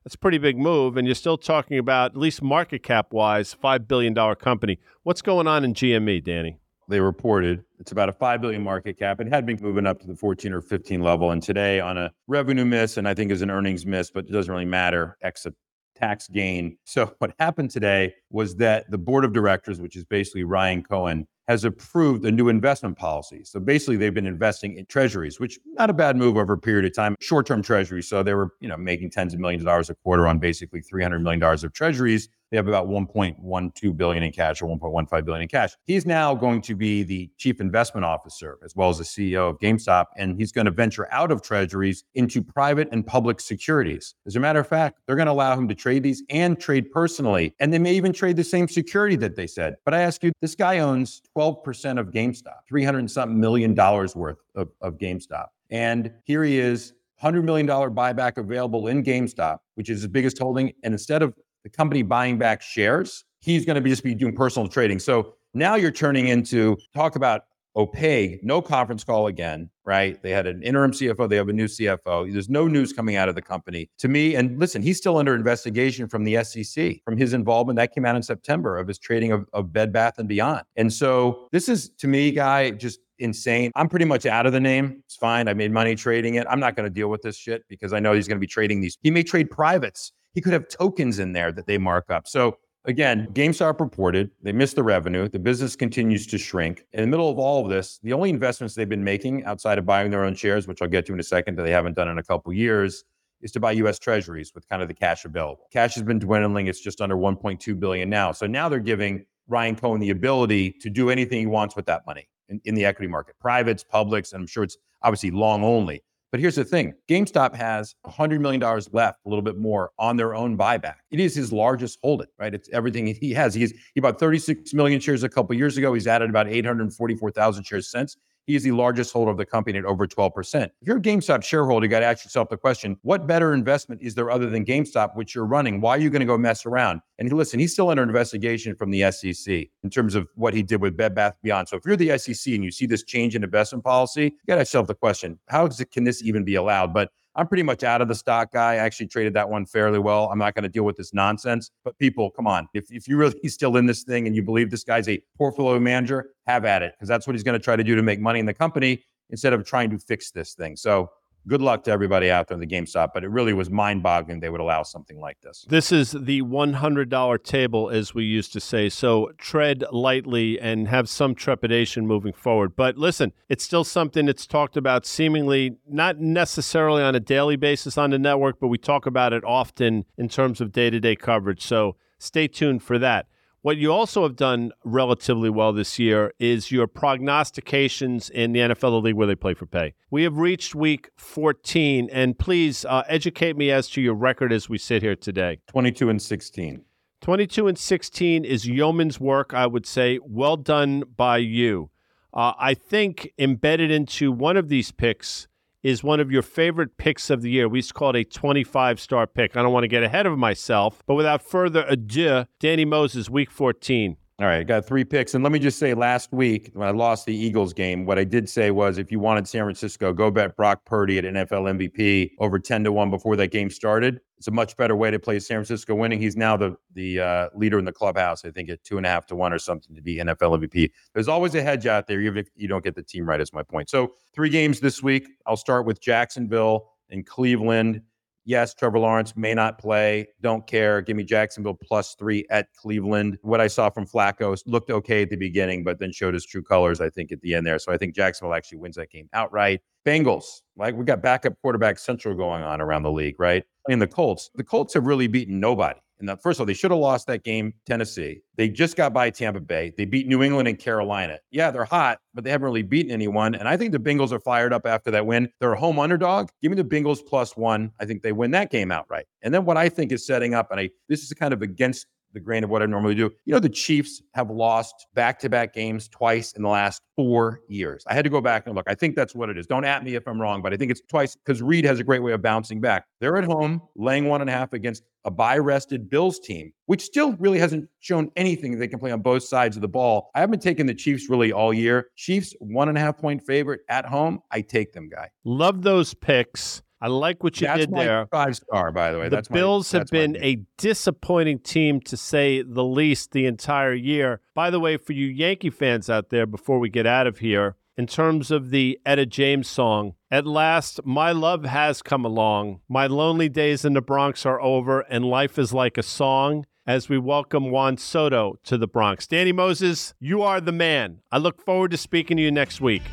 that's a pretty big move. And you're still talking about, at least market cap wise, $5 billion company. What's going on in GME, Danny? They reported it's about a 5 billion market cap. It had been moving up to the 14 or 15 level. And today on a revenue miss, and I think is an earnings miss, but it doesn't really matter, except tax gain. So what happened today was that the board of directors, which is basically Ryan Cohen, has approved a new investment policy. So basically, they've been investing in treasuries, which not a bad move over a period of time. Short-term treasuries, so they were, you know, making tens of millions of dollars a quarter on basically 300 million dollars of treasuries. They have about 1.12 billion in cash or 1.15 billion in cash. He's now going to be the chief investment officer as well as the CEO of GameStop, and he's going to venture out of treasuries into private and public securities. As a matter of fact, they're going to allow him to trade these and trade personally, and they may even trade the same security that they said. But I ask you, this guy owns 12% of GameStop, 300 something million dollars worth of, of GameStop. And here he is, $100 million buyback available in GameStop, which is his biggest holding. And instead of the company buying back shares, he's going to be just be doing personal trading. So now you're turning into talk about opaque, no conference call again, right? They had an interim CFO, they have a new CFO. There's no news coming out of the company. To me, and listen, he's still under investigation from the SEC from his involvement that came out in September of his trading of, of Bed Bath and Beyond. And so this is to me, guy, just insane. I'm pretty much out of the name. It's fine. I made money trading it. I'm not going to deal with this shit because I know he's going to be trading these. He may trade privates he could have tokens in there that they mark up. So again, GameStop reported they missed the revenue. The business continues to shrink. In the middle of all of this, the only investments they've been making outside of buying their own shares, which I'll get to in a second, that they haven't done in a couple years, is to buy U.S. Treasuries with kind of the cash available. Cash has been dwindling; it's just under 1.2 billion now. So now they're giving Ryan Cohen the ability to do anything he wants with that money in, in the equity market, privates, publics, and I'm sure it's obviously long only. But here's the thing GameStop has $100 million left, a little bit more on their own buyback. It is his largest holding, right? It's everything he has. He's, he bought 36 million shares a couple years ago. He's added about 844,000 shares since. He is the largest holder of the company at over 12%. If you're a GameStop shareholder, you got to ask yourself the question what better investment is there other than GameStop, which you're running? Why are you going to go mess around? And listen, he's still under investigation from the SEC in terms of what he did with Bed Bath Beyond. So if you're the SEC and you see this change in investment policy, you got to ask yourself the question how it, can this even be allowed? But I'm pretty much out of the stock guy. I actually traded that one fairly well. I'm not going to deal with this nonsense. But people, come on. If, if you're really still in this thing and you believe this guy's a portfolio manager, have at it because that's what he's going to try to do to make money in the company instead of trying to fix this thing. So good luck to everybody out there in the GameStop, but it really was mind boggling they would allow something like this. This is the $100 table, as we used to say. So tread lightly and have some trepidation moving forward. But listen, it's still something that's talked about seemingly not necessarily on a daily basis on the network, but we talk about it often in terms of day to day coverage. So stay tuned for that. What you also have done relatively well this year is your prognostications in the NFL league where they play for pay. We have reached week 14, and please uh, educate me as to your record as we sit here today. 22 and 16. 22 and 16 is yeoman's work, I would say. Well done by you. Uh, I think embedded into one of these picks is one of your favorite picks of the year. We used to call it a 25 star pick. I don't want to get ahead of myself, but without further ado, Danny Moses, week 14. All right, I got three picks. And let me just say last week when I lost the Eagles game, what I did say was if you wanted San Francisco, go bet Brock Purdy at NFL MVP over 10 to 1 before that game started. It's a much better way to play San Francisco winning. He's now the the uh, leader in the clubhouse, I think at two and a half to one or something to be NFL MVP. There's always a hedge out there, even if you don't get the team right, is my point. So three games this week. I'll start with Jacksonville and Cleveland. Yes, Trevor Lawrence may not play. Don't care. Give me Jacksonville plus three at Cleveland. What I saw from Flacco looked okay at the beginning, but then showed his true colors, I think, at the end there. So I think Jacksonville actually wins that game outright. Bengals, like we got backup quarterback central going on around the league, right? And the Colts, the Colts have really beaten nobody. And the, first of all, they should have lost that game, Tennessee. They just got by Tampa Bay. They beat New England and Carolina. Yeah, they're hot, but they haven't really beaten anyone. And I think the Bengals are fired up after that win. They're a home underdog. Give me the Bengals plus one. I think they win that game outright. And then what I think is setting up, and I this is kind of against the grain of what I normally do. You know, the Chiefs have lost back to back games twice in the last four years. I had to go back and look. I think that's what it is. Don't at me if I'm wrong, but I think it's twice because Reid has a great way of bouncing back. They're at home, laying one and a half against a bye rested Bills team, which still really hasn't shown anything they can play on both sides of the ball. I haven't taken the Chiefs really all year. Chiefs, one and a half point favorite at home. I take them, guy. Love those picks. I like what you that's did there. Five star, by the way. The that's Bills my, have been a disappointing team to say the least the entire year. By the way, for you Yankee fans out there, before we get out of here, in terms of the Etta James song, at last, my love has come along. My lonely days in the Bronx are over, and life is like a song as we welcome Juan Soto to the Bronx. Danny Moses, you are the man. I look forward to speaking to you next week.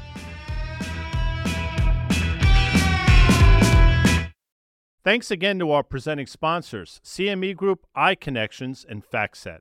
Thanks again to our presenting sponsors, CME Group, iConnections, and FactSet.